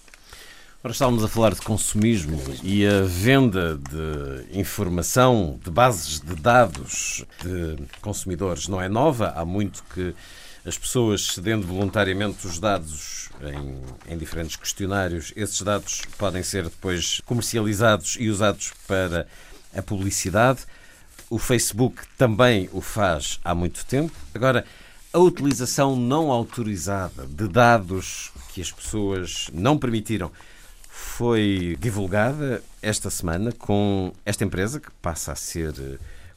Ora, estávamos a falar de consumismo e a venda de informação, de bases de dados de consumidores não é nova. Há muito que as pessoas cedendo voluntariamente os dados em, em, diferentes questionários, esses dados podem ser depois comercializados e usados para a publicidade. O Facebook também o faz há muito tempo. Agora, a utilização não autorizada de dados que as pessoas não permitiram foi divulgada esta semana com esta empresa que passa a ser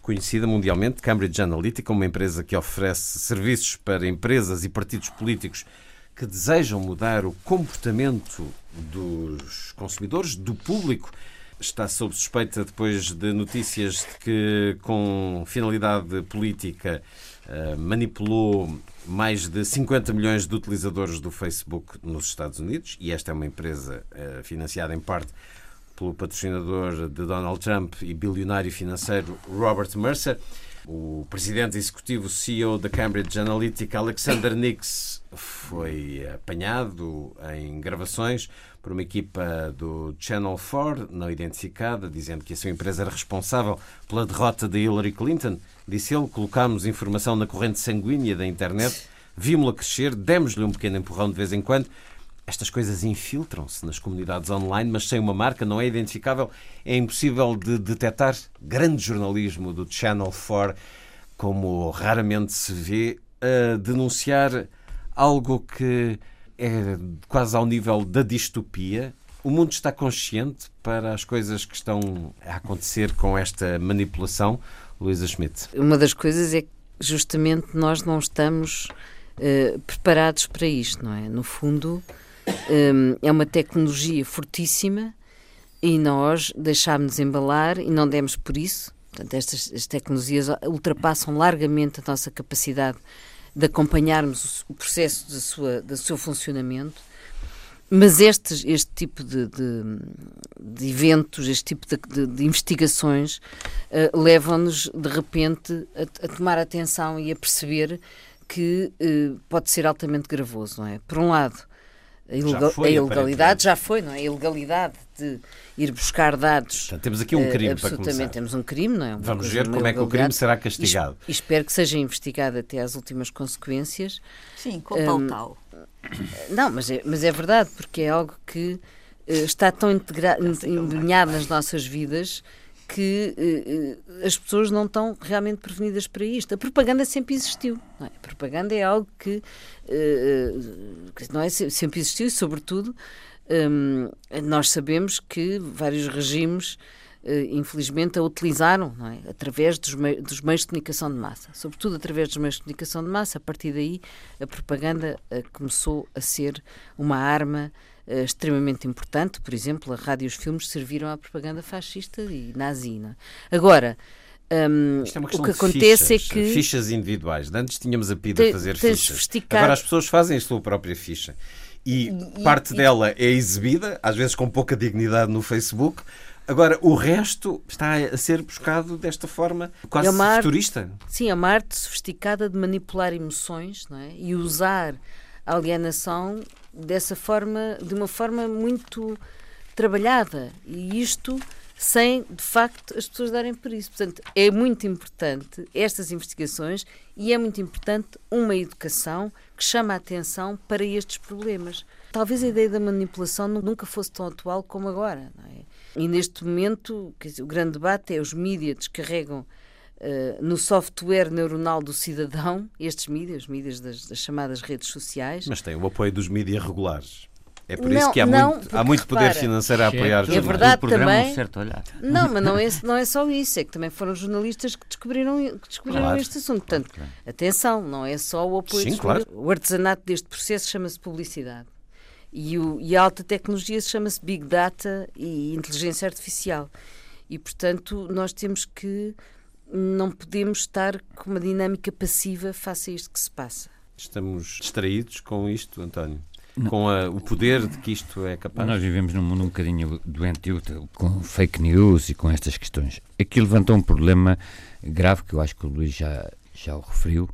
conhecida mundialmente, Cambridge Analytica, uma empresa que oferece serviços para empresas e partidos políticos que desejam mudar o comportamento dos consumidores, do público. Está sob suspeita depois de notícias de que, com finalidade política, eh, manipulou mais de 50 milhões de utilizadores do Facebook nos Estados Unidos, e esta é uma empresa eh, financiada em parte pelo patrocinador de Donald Trump e bilionário financeiro Robert Mercer. O presidente executivo CEO da Cambridge Analytica, Alexander [COUGHS] Nix, foi apanhado em gravações por uma equipa do Channel 4, não identificada, dizendo que a sua empresa era responsável pela derrota de Hillary Clinton. Disse ele: colocámos informação na corrente sanguínea da internet, vimos-la crescer, demos-lhe um pequeno empurrão de vez em quando. Estas coisas infiltram-se nas comunidades online, mas sem uma marca não é identificável. É impossível de detectar. Grande jornalismo do Channel 4, como raramente se vê, a denunciar algo que é quase ao nível da distopia. O mundo está consciente para as coisas que estão a acontecer com esta manipulação, Luísa Schmidt? Uma das coisas é que justamente nós não estamos uh, preparados para isto, não é? No fundo, um, é uma tecnologia fortíssima e nós deixámos-nos embalar e não demos por isso. Portanto, estas tecnologias ultrapassam largamente a nossa capacidade de acompanharmos o processo da sua, do seu funcionamento. Mas estes, este tipo de, de, de, eventos, este tipo de, de investigações uh, levam-nos de repente a, a, tomar atenção e a perceber que uh, pode ser altamente gravoso, não é? Por um lado, ilegal, foi, a ilegalidade já foi, não é? A ilegalidade de ir buscar dados. Portanto, temos aqui um crime uh, Absolutamente, temos um crime, não é? Uma Vamos ver como é que o crime será castigado. E, espero que seja investigado até às últimas consequências. Sim, com tal um, tal. Não, mas é, mas é verdade, porque é algo que uh, está tão empenhado nas nossas vidas que uh, as pessoas não estão realmente prevenidas para isto. A propaganda sempre existiu. É? A propaganda é algo que, uh, não é, sempre existiu e, sobretudo, um, nós sabemos que vários regimes, infelizmente, a utilizaram é? através dos, dos, meios de comunicação de massa. Sobretudo através dos meios de comunicação de massa. A partir daí, a propaganda começou a ser uma arma uh, extremamente importante. Por exemplo, a rádio e os filmes serviram à propaganda fascista e nazi. Não? É? Agora, um, Isto é uma questão o que acontece fichas, é que. Fichas individuais. Antes tínhamos a PIDA a fazer fichas. Agora as pessoas fazem a sua própria ficha. E, e parte e, dela é exibida, às vezes com pouca dignidade, no Facebook. Agora, o resto está a ser buscado desta forma quase é futurista. Arte, sim, é uma arte sofisticada de manipular emoções não é? e usar alienação dessa forma, de uma forma muito trabalhada. E isto sem, de facto, as pessoas darem por isso. Portanto, é muito importante estas investigações e é muito importante uma educação que chama a atenção para estes problemas. Talvez a ideia da manipulação nunca fosse tão atual como agora. É? E neste momento, dizer, o grande debate é os mídias descarregam uh, no software neuronal do cidadão estes mídias, os mídias das, das chamadas redes sociais. Mas tem o apoio dos mídias regulares. É por não, isso que há não, muito, há muito poder repara, financeiro a apoiar é verdade também. Um certo olhar. Não, mas não é, [LAUGHS] não é só isso, é que também foram jornalistas que descobriram, que descobriram claro. este assunto. Portanto, claro. atenção, não é só o apoio. Sim, claro. O artesanato deste processo chama-se publicidade. E, o, e a alta tecnologia chama-se Big Data e inteligência artificial. E, portanto, nós temos que. Não podemos estar com uma dinâmica passiva face a isto que se passa. Estamos distraídos com isto, António? com a, o poder de que isto é capaz? Nós vivemos num mundo um bocadinho doentio com fake news e com estas questões. Aqui levantou um problema grave que eu acho que o Luís já, já o referiu,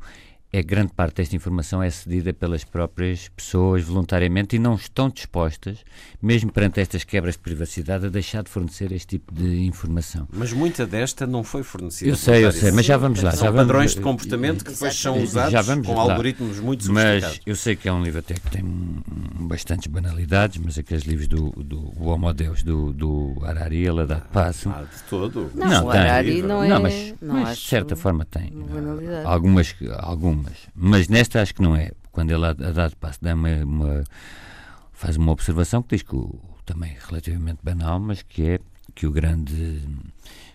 é grande parte desta informação é cedida pelas próprias pessoas voluntariamente e não estão dispostas, mesmo perante estas quebras de privacidade, a deixar de fornecer este tipo de informação. Mas muita desta não foi fornecida. Eu sei, eu sei, mas já vamos lá. São já vamos, padrões de comportamento que depois são usados com lá. algoritmos muito sofisticados. Mas eu sei que é um livro até que tem bastantes banalidades, mas aqueles livros do, do o Homo Deus, do, do Harari, ele dá passo. Ah, de todo. Não, não o Harari não é... Não, mas, não mas de certa forma tem. Algumas, algumas algumas, mas nesta acho que não é. Quando ele a, dado passo dá uma, uma, faz uma observação que diz que o, também relativamente banal, mas que é que o grande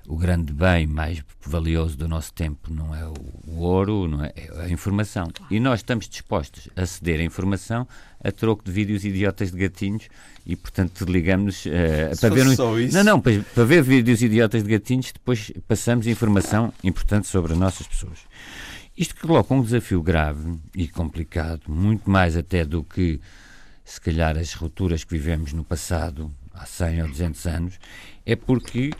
o grande bem mais valioso do nosso tempo não é o, ouro, não é, é, a informação. E nós estamos dispostos a ceder a informação a troco de vídeos idiotas de gatinhos e, portanto, ligamos uh, para ver um... Não, não, para, para ver vídeos idiotas de gatinhos, depois passamos informação importante sobre as nossas pessoas. Isto coloca um desafio grave e complicado, muito mais até do que, se calhar, as rupturas que vivemos no passado, há 100 ou 200 anos, é porque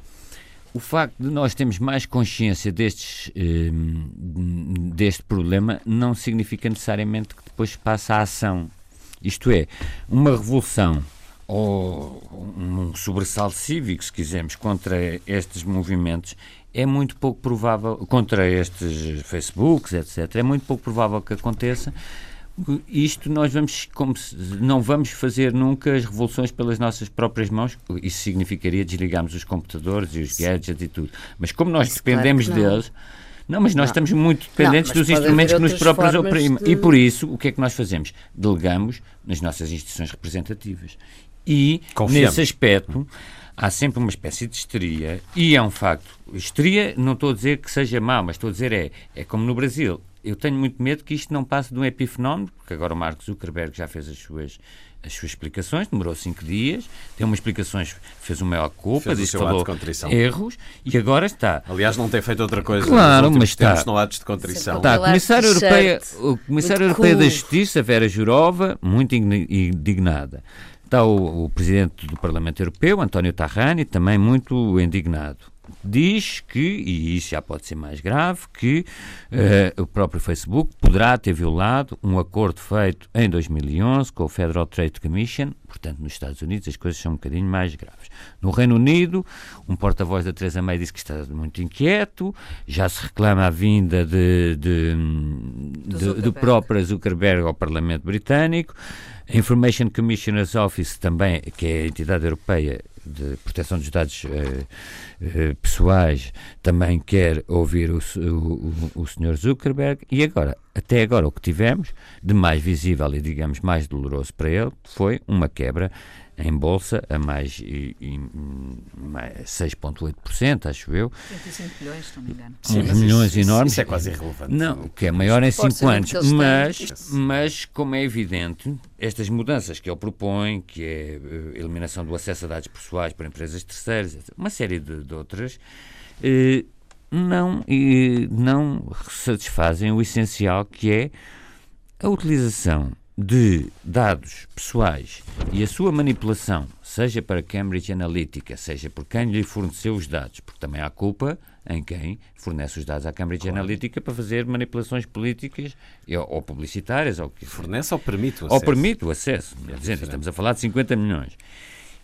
o facto de nós termos mais consciência destes, eh, deste problema não significa necessariamente que depois passe a ação. Isto é, uma revolução ou um sobressalto cívico, se quisermos, contra estes movimentos é muito pouco provável, contra estes Facebooks, etc., é muito pouco provável que aconteça. Isto nós vamos, como se, não vamos fazer nunca as revoluções pelas nossas próprias mãos, isso significaria desligarmos os computadores e os gadgets e tudo. Mas como nós dependemos claro deles, não, mas nós não. estamos muito dependentes não, dos instrumentos que nos próprios oprimem. De... E por isso, o que é que nós fazemos? Delegamos nas nossas instituições representativas. E, Confiamos. nesse aspecto, há sempre uma espécie de histeria, e é um facto. Histeria, não estou a dizer que seja mau, mas estou a dizer é, é como no Brasil. Eu tenho muito medo que isto não passe de um epifenómeno, porque agora o Mark Zuckerberg já fez as suas as suas explicações, demorou cinco dias, tem umas explicações, fez uma maior culpa, fez disse falou erros e agora está. Aliás, não tem feito outra coisa. Claro, mas está. no atos de contrição. Está. A Comissária Europeia, o Comissário Europeia da Justiça, Vera Jurova, muito indignada. Está o, o presidente do Parlamento Europeu, António Tajani, também muito indignado diz que, e isso já pode ser mais grave, que uh, o próprio Facebook poderá ter violado um acordo feito em 2011 com o Federal Trade Commission, portanto, nos Estados Unidos as coisas são um bocadinho mais graves. No Reino Unido, um porta-voz da Teresa May disse que está muito inquieto, já se reclama a vinda de, de, de, do próprio Zuckerberg ao Parlamento Britânico. A Information Commissioner's Office também, que é a entidade europeia de proteção dos dados eh, eh, pessoais também quer ouvir o, o, o Sr. Zuckerberg e agora, até agora o que tivemos de mais visível e digamos mais doloroso para ele foi uma quebra em bolsa a mais, mais 6,8%, acho eu. 35 milhões, não me engano. Sim, Uns milhões isso, enormes. Isso é quase irrelevante. Não, o que é maior em 5 anos. Mas, mas, como é evidente, estas mudanças que ele propõe, que é a eh, eliminação do acesso a dados pessoais por empresas terceiras, uma série de, de outras, eh, não, eh, não satisfazem o essencial que é a utilização de dados pessoais e a sua manipulação, seja para Cambridge Analytica, seja por quem lhe forneceu os dados, porque também há culpa em quem fornece os dados à Cambridge claro. Analytica para fazer manipulações políticas ou publicitárias. Ou que Fornece ou permite o acesso? Ou permite o acesso. É dizendo, estamos a falar de 50 milhões.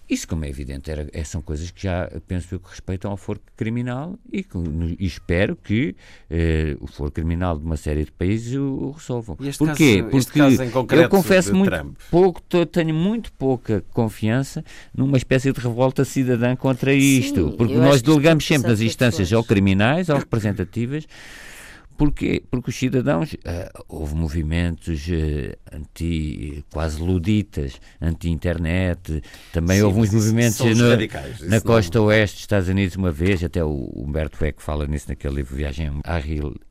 Isso, como é evidente, era, é, são coisas que já penso eu que respeitam ao foro criminal e, que, e espero que eh, o foro criminal de uma série de países o, o resolvam. E este Porquê? Caso, Porque este eu confesso muito Trump. pouco, tenho muito pouca confiança numa espécie de revolta cidadã contra isto. Sim, porque nós delegamos sempre nas instâncias ou criminais ou representativas Porquê? Porque os cidadãos, uh, houve movimentos uh, anti, quase luditas, anti-internet, também Sim, houve uns movimentos no, radicais, na costa não... oeste dos Estados Unidos uma vez, até o Humberto Eco fala nisso naquele livro Viagem à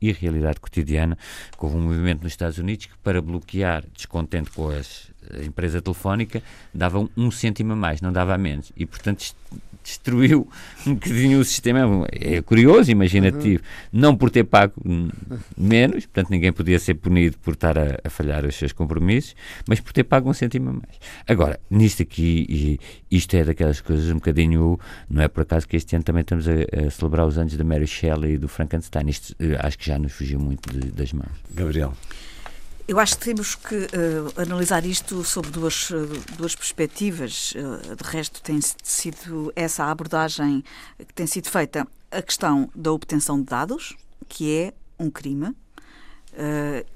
Irrealidade Cotidiana, que houve um movimento nos Estados Unidos que para bloquear, descontente com as, a empresa telefónica, dava um cêntimo a mais, não dava a menos. E, portanto, destruiu um bocadinho o sistema. É curioso, imaginativo. Uhum. Não por ter pago menos, portanto ninguém podia ser punido por estar a, a, falhar os seus compromissos, mas por ter pago um cêntimo a mais. Agora, nisto aqui, isto é daquelas coisas um bocadinho. Não é por acaso que este ano também estamos a, a celebrar os anos da Mary Shelley e do Frankenstein. Isto eh, acho que já nos fugiu muito de, das mãos. Gabriel. Eu acho que temos que uh, analisar isto sob duas, uh, duas perspectivas. Uh, de resto, tem sido essa a abordagem que tem sido feita. A questão da obtenção de dados, que é um crime,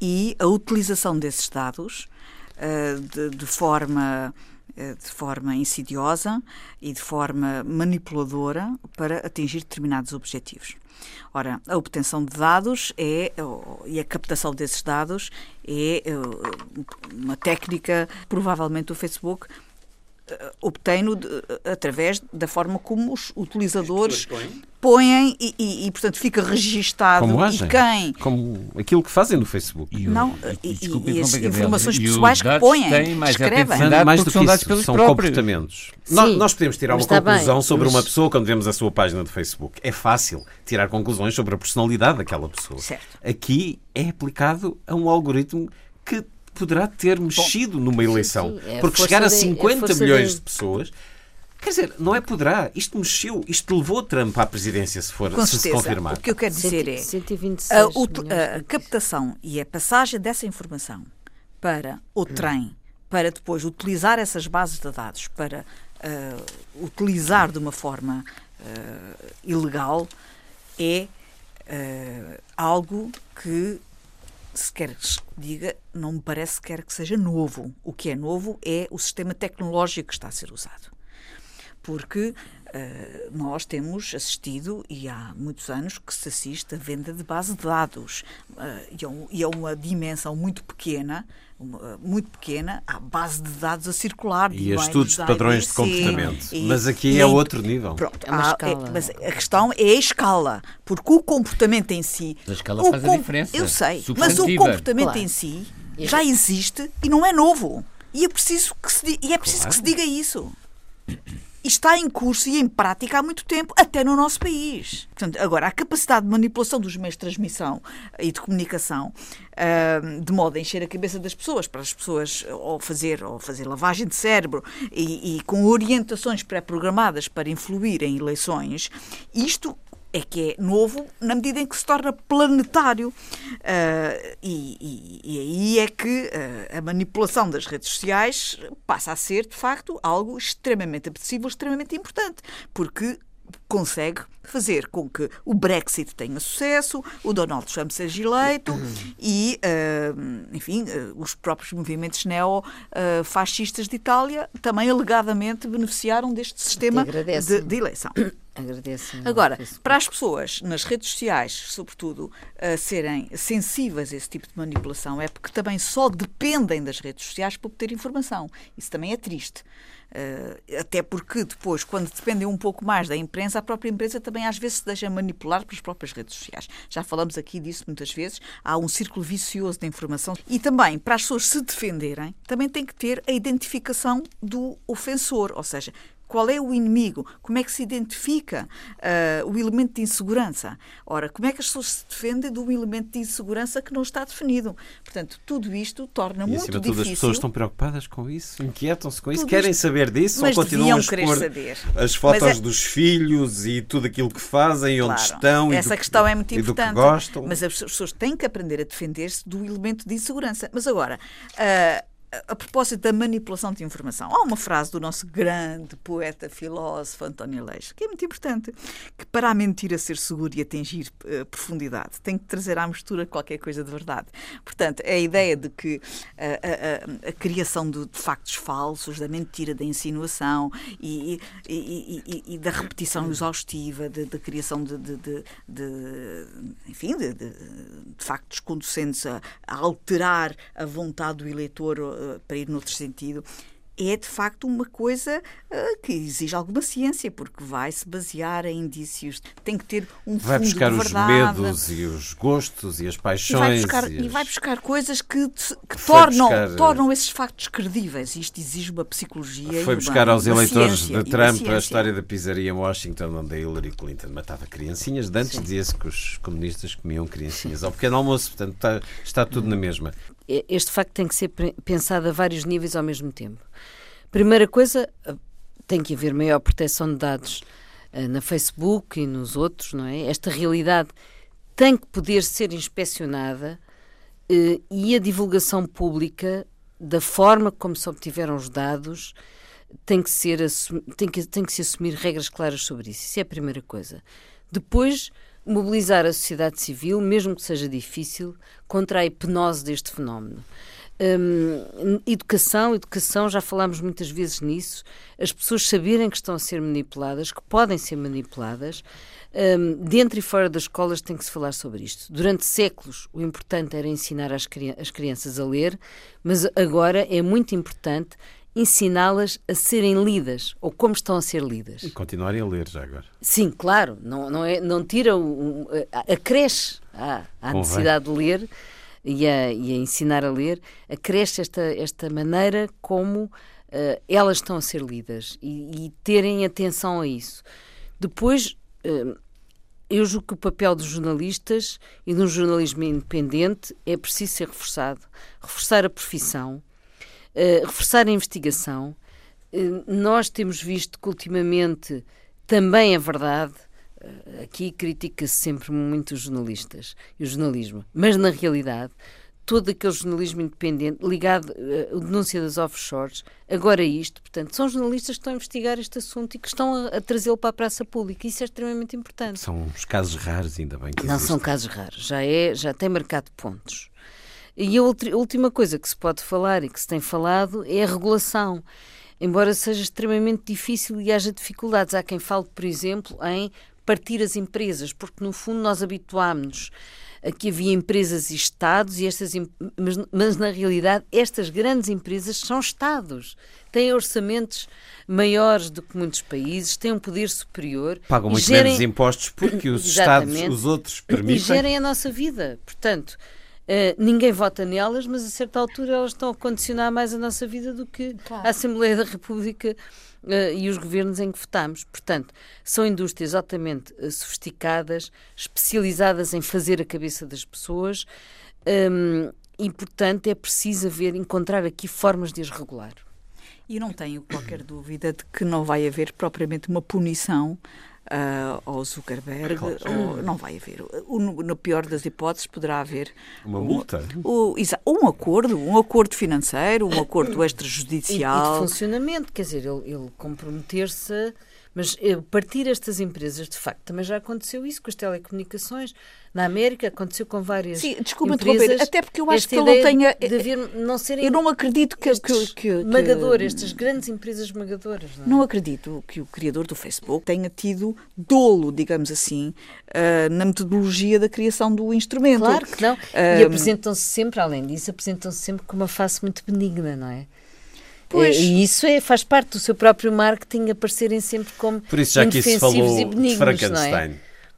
e a utilização desses dados de, de, forma de forma insidiosa e de forma manipuladora para atingir determinados objetivos. Ora, a obtenção de dados é, e a captação desses dados é uma técnica, provavelmente, o Facebook obtém-no através da forma como os utilizadores põem e, e, e, portanto, fica registado. Como agem, e quem? Como aquilo que fazem no Facebook. E o, não, e, desculpe, e, as informações pessoais que põem, mais escrevem. Mais do que isso, são próprios. comportamentos. Nós, nós, podemos tirar uma conclusão bem, sobre mas... uma pessoa quando vemos a sua página do Facebook. É fácil tirar conclusões sobre a personalidade daquela pessoa. Certo. Aqui é aplicado a um algoritmo que poderá ter mexido Bom, numa eleição. Sim, sim, é porque chegar a 50 de, é milhões de... de pessoas. Quer dizer, não é poderá. Isto mexeu, isto levou Trump à presidência, se for se, se confirmar. O que eu quero dizer é 126 a, a, captação e a passagem dessa informação para o trem, para depois utilizar essas bases de dados para uh, utilizar de uma forma uh, ilegal, é uh, algo que se quer que diga, não me parece sequer que seja novo. O que é novo é o sistema tecnológico que está a ser usado. Porque uh, nós temos assistido, e há muitos anos, que se assiste a venda de base de dados. Uh, e é uma dimensão muito pequena muito pequena, há base de dados a circular. E estudos de padrões de comportamento. E, mas aqui e, é outro nível. Pronto, é há, é, mas a questão é a escala, porque o comportamento em si. A escala faz a diferença. Eu sei, mas o comportamento claro. em si já existe e não é novo. E é preciso que se, e é preciso claro. que se diga isso está em curso e em prática há muito tempo, até no nosso país. Portanto, agora, a capacidade de manipulação dos meios de transmissão e de comunicação, uh, de modo a encher a cabeça das pessoas, para as pessoas ou fazer, ou fazer lavagem de cérebro e, e com orientações pré-programadas para influir em eleições, isto é que é novo na medida em que se torna planetário. Uh, e, e, e, aí é que uh, a manipulação das redes sociais passa a ser, de facto, algo extremamente apetecível, extremamente importante, porque consegue fazer com que o Brexit tenha sucesso, o Donald Trump seja eleito e, uh, enfim, uh, os próprios movimentos neofascistas de Itália também alegadamente beneficiaram deste sistema de, de eleição. [COUGHS] Agradeço. Agora, para as pessoas nas redes sociais, sobretudo, a serem sensíveis a esse tipo de manipulação, é porque também só dependem das redes sociais para obter informação. Isso também é triste. Uh, até porque depois, quando dependem um pouco mais da imprensa, a própria imprensa também às vezes se deixa manipular pelas próprias redes sociais. Já falamos aqui disso muitas vezes. Há um círculo vicioso de informação. E também, para as pessoas se defenderem, também tem que ter a identificação do ofensor, ou seja, qual é o inimigo? Como é que se identifica uh, o elemento de insegurança? Ora, como é que as pessoas se defendem de um elemento de insegurança que não está definido? Portanto, tudo isto torna e, muito acima difícil. Tudo, as pessoas estão preocupadas com isso, inquietam-se com isso, tudo querem isto... saber disso Mas ou continuam a expor saber. as fotos é... dos filhos e tudo aquilo que fazem, claro, onde estão essa e do, questão é muito importante. gostam. Mas as pessoas têm que aprender a defender-se do elemento de insegurança. Mas agora. Uh, a propósito da manipulação de informação, há uma frase do nosso grande poeta, filósofo António Leix, que é muito importante, que para a mentira ser segura e atingir uh, profundidade, tem que trazer à mistura qualquer coisa de verdade. Portanto, é a ideia de que uh, a, a, a, criação de, de, factos falsos, da mentira, da insinuação e, e, e, e da repetição exaustiva, da criação de, de, de, enfim, de, factos conducentes a, a alterar a vontade do eleitor eh, para ir noutro sentido. É de facto uma coisa uh, que exige alguma ciência, porque vai se basear em indícios, tem que ter um vai fundo buscar de os medos e os gostos e as paixões. E vai buscar, e, as... e vai buscar coisas que, que tornam, buscar... tornam esses factos credíveis. Isto exige uma psicologia. Foi buscar uma, aos eleitores ciência, de Trump a história da pizzaria em Washington, onde a Hillary Clinton matava criancinhas. De antes dizia-se que os comunistas comiam criancinhas ao pequeno almoço, portanto está, está tudo na mesma. Este facto tem que ser pensado a vários níveis ao mesmo tempo. Primeira coisa, eh, tem que haver maior proteção de dados uh, na Facebook e nos outros, não é? Esta realidade tem que poder ser inspecionada uh, e a divulgação pública da forma como se obtiveram os dados tem que, ser tem, que, tem que se assumir regras claras sobre isso. Isso é a primeira coisa. Depois, mobilizar a sociedade civil, mesmo que seja difícil, contra a hipnose deste fenómeno. Hum, educação, educação, já falámos muitas vezes nisso, as pessoas saberem que estão a ser manipuladas, que podem ser manipuladas. Um, dentro e fora das escolas tem que se falar sobre isto. Durante séculos, o importante era ensinar as crianças a ler, mas agora é muito importante ensiná-las a serem lidas ou como estão a ser lidas. E continuarem a ler já agora. Sim, claro, não, não, é, não tira, o, acresce a, a necessidade de ler e a, e a ensinar a ler, acresce esta, esta maneira como uh, elas estão a ser lidas e, e, terem atenção a isso. Depois, uh, eu julgo que o papel dos jornalistas e de um jornalismo independente é preciso ser reforçado. Reforçar a profissão, uh, reforçar a investigação. nós temos visto que ultimamente também é verdade eh, aqui critica-se sempre muito os jornalistas e o jornalismo, mas na realidade todo aquele jornalismo independente ligado à denúncia das offshores, agora isto, portanto, são jornalistas que estão a investigar este assunto e que estão a, a trazê-lo para a praça pública. Isso é extremamente importante. São uns casos raros, ainda bem que Não existe. são casos raros, já, é, já tem marcado pontos. E a última coisa que se pode falar e que se tem falado é a regulação. Embora seja extremamente difícil e haja dificuldades. Há quem fale, por exemplo, em partir as empresas, porque no fundo nós habituámos-nos a que havia empresas e Estados, e estas, mas, mas, na realidade estas grandes empresas são Estados. Têm orçamentos maiores do que muitos países, têm um poder superior. Pagam muito gerem... menos impostos porque [COUGHS] os Estados, os outros, permitem. E gerem a nossa vida. Portanto, Uh, ninguém vota nelas, mas a certa altura elas estão a condicionar mais a nossa vida do que claro. a Assembleia da República uh, e os governos em que votamos. Portanto, são indústrias altamente uh, sofisticadas, especializadas em fazer a cabeça das pessoas um, e, portanto, é preciso haver, encontrar aqui formas de as regular. E não tenho qualquer dúvida de que não vai haver propriamente uma punição uh, ao Zuckerberg, claro. ou, não vai haver. O, no, no, pior das hipóteses, poderá haver uma multa, um, um acordo, um acordo financeiro, um acordo extrajudicial. [COUGHS] E, e de funcionamento, quer dizer, ele, ele comprometer-se mas eh, partir estas empresas, de facto, também já aconteceu isso com as telecomunicações. Na América aconteceu com várias Sim, desculpa empresas. até porque eu acho que ele não tenha. De haver, não serem eu não acredito que. que, que esmagador, estas grandes empresas esmagadoras. Não, é? não, acredito que o criador do Facebook tenha tido dolo, digamos assim, uh, na metodologia da criação do instrumento. Claro que não. Uh, e apresentam-se sempre, além disso, apresentam-se sempre com uma face muito benigna, não é? Pois. E isso é, faz parte do seu próprio marketing aparecerem sempre como Por isso já que isso falou e benignos, de Frankenstein. É?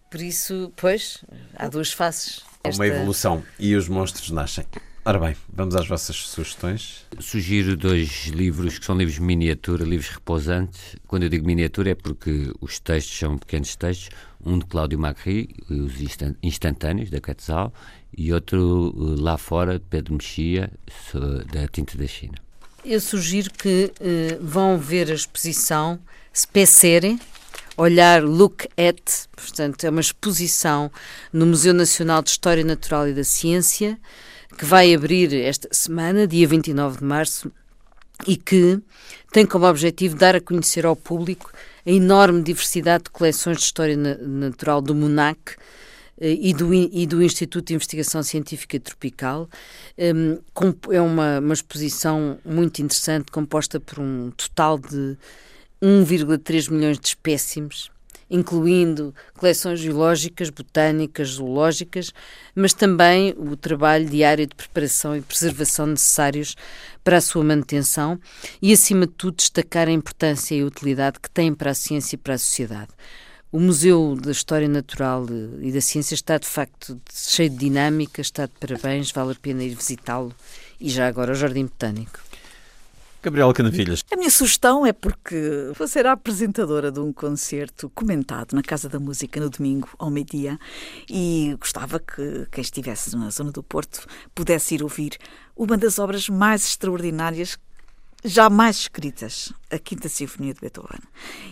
Por isso, pois, há duas faces. Esta... Uma evolução e os monstros nascem. Ora bem, vamos às vossas sugestões. Sugiro dois livros que são livros de miniatura, livros repousantes. Quando eu digo miniatura é porque os textos são pequenos textos. Um de Cláudio Macri, Os Instantâneos, da Quetzal, e outro eh, lá fora, de Pedro Mexia, da Tinta da China. Eu sugiro que uh, vão ver a exposição Specere, olhar Look at, portanto, é uma exposição no Museu Nacional de História Natural e da Ciência, que vai abrir esta semana, dia 29 de março, e que tem como objetivo dar a conhecer ao público a enorme diversidade de coleções de história natural do MUNAC, eh, e do, e do Instituto de Investigação Científica Tropical. Ehm, é uma, uma exposição muito interessante, composta por um total de 1,3 milhões de espécimes incluindo coleções geológicas, botânicas, zoológicas, mas também o trabalho diário de preparação e preservação necessários para a sua manutenção e, acima de tudo, destacar a importância e a utilidade que tem para a ciência e para a sociedade. O Museu da História Natural e da Ciência está, de facto, cheio de dinâmica, está de parabéns, vale a pena ir visitá-lo e já agora o Jardim Botânico. Gabriela Canavilhas. A minha sugestão é porque vou ser a apresentadora de um concerto comentado na Casa da Música no domingo, ao meio-dia, e gostava que quem estivesse na zona do Porto pudesse ir ouvir uma das obras mais extraordinárias jamais escritas, a Quinta Sinfonia de Beethoven.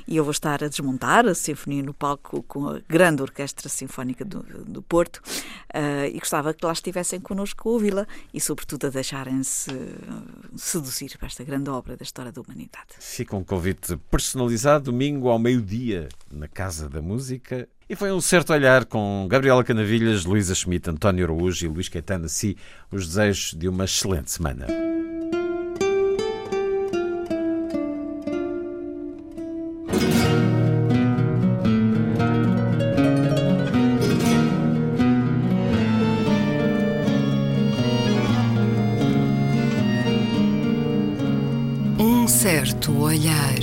E eu vou estar a desmontar a Sinfonia no palco com a grande Orquestra Sinfónica do, do Porto uh, e gostava que lá estivessem connosco a ouvi-la e, sobretudo, a deixarem-se seduzir para esta grande obra da história da humanidade. Fica um convite personalizado domingo ao meio-dia na Casa da Música. E foi um certo olhar com Gabriela Canavilhas, Luísa Schmidt, António Araújo e Luís Caetano, assim, os desejos de uma excelente semana. Certo olhar.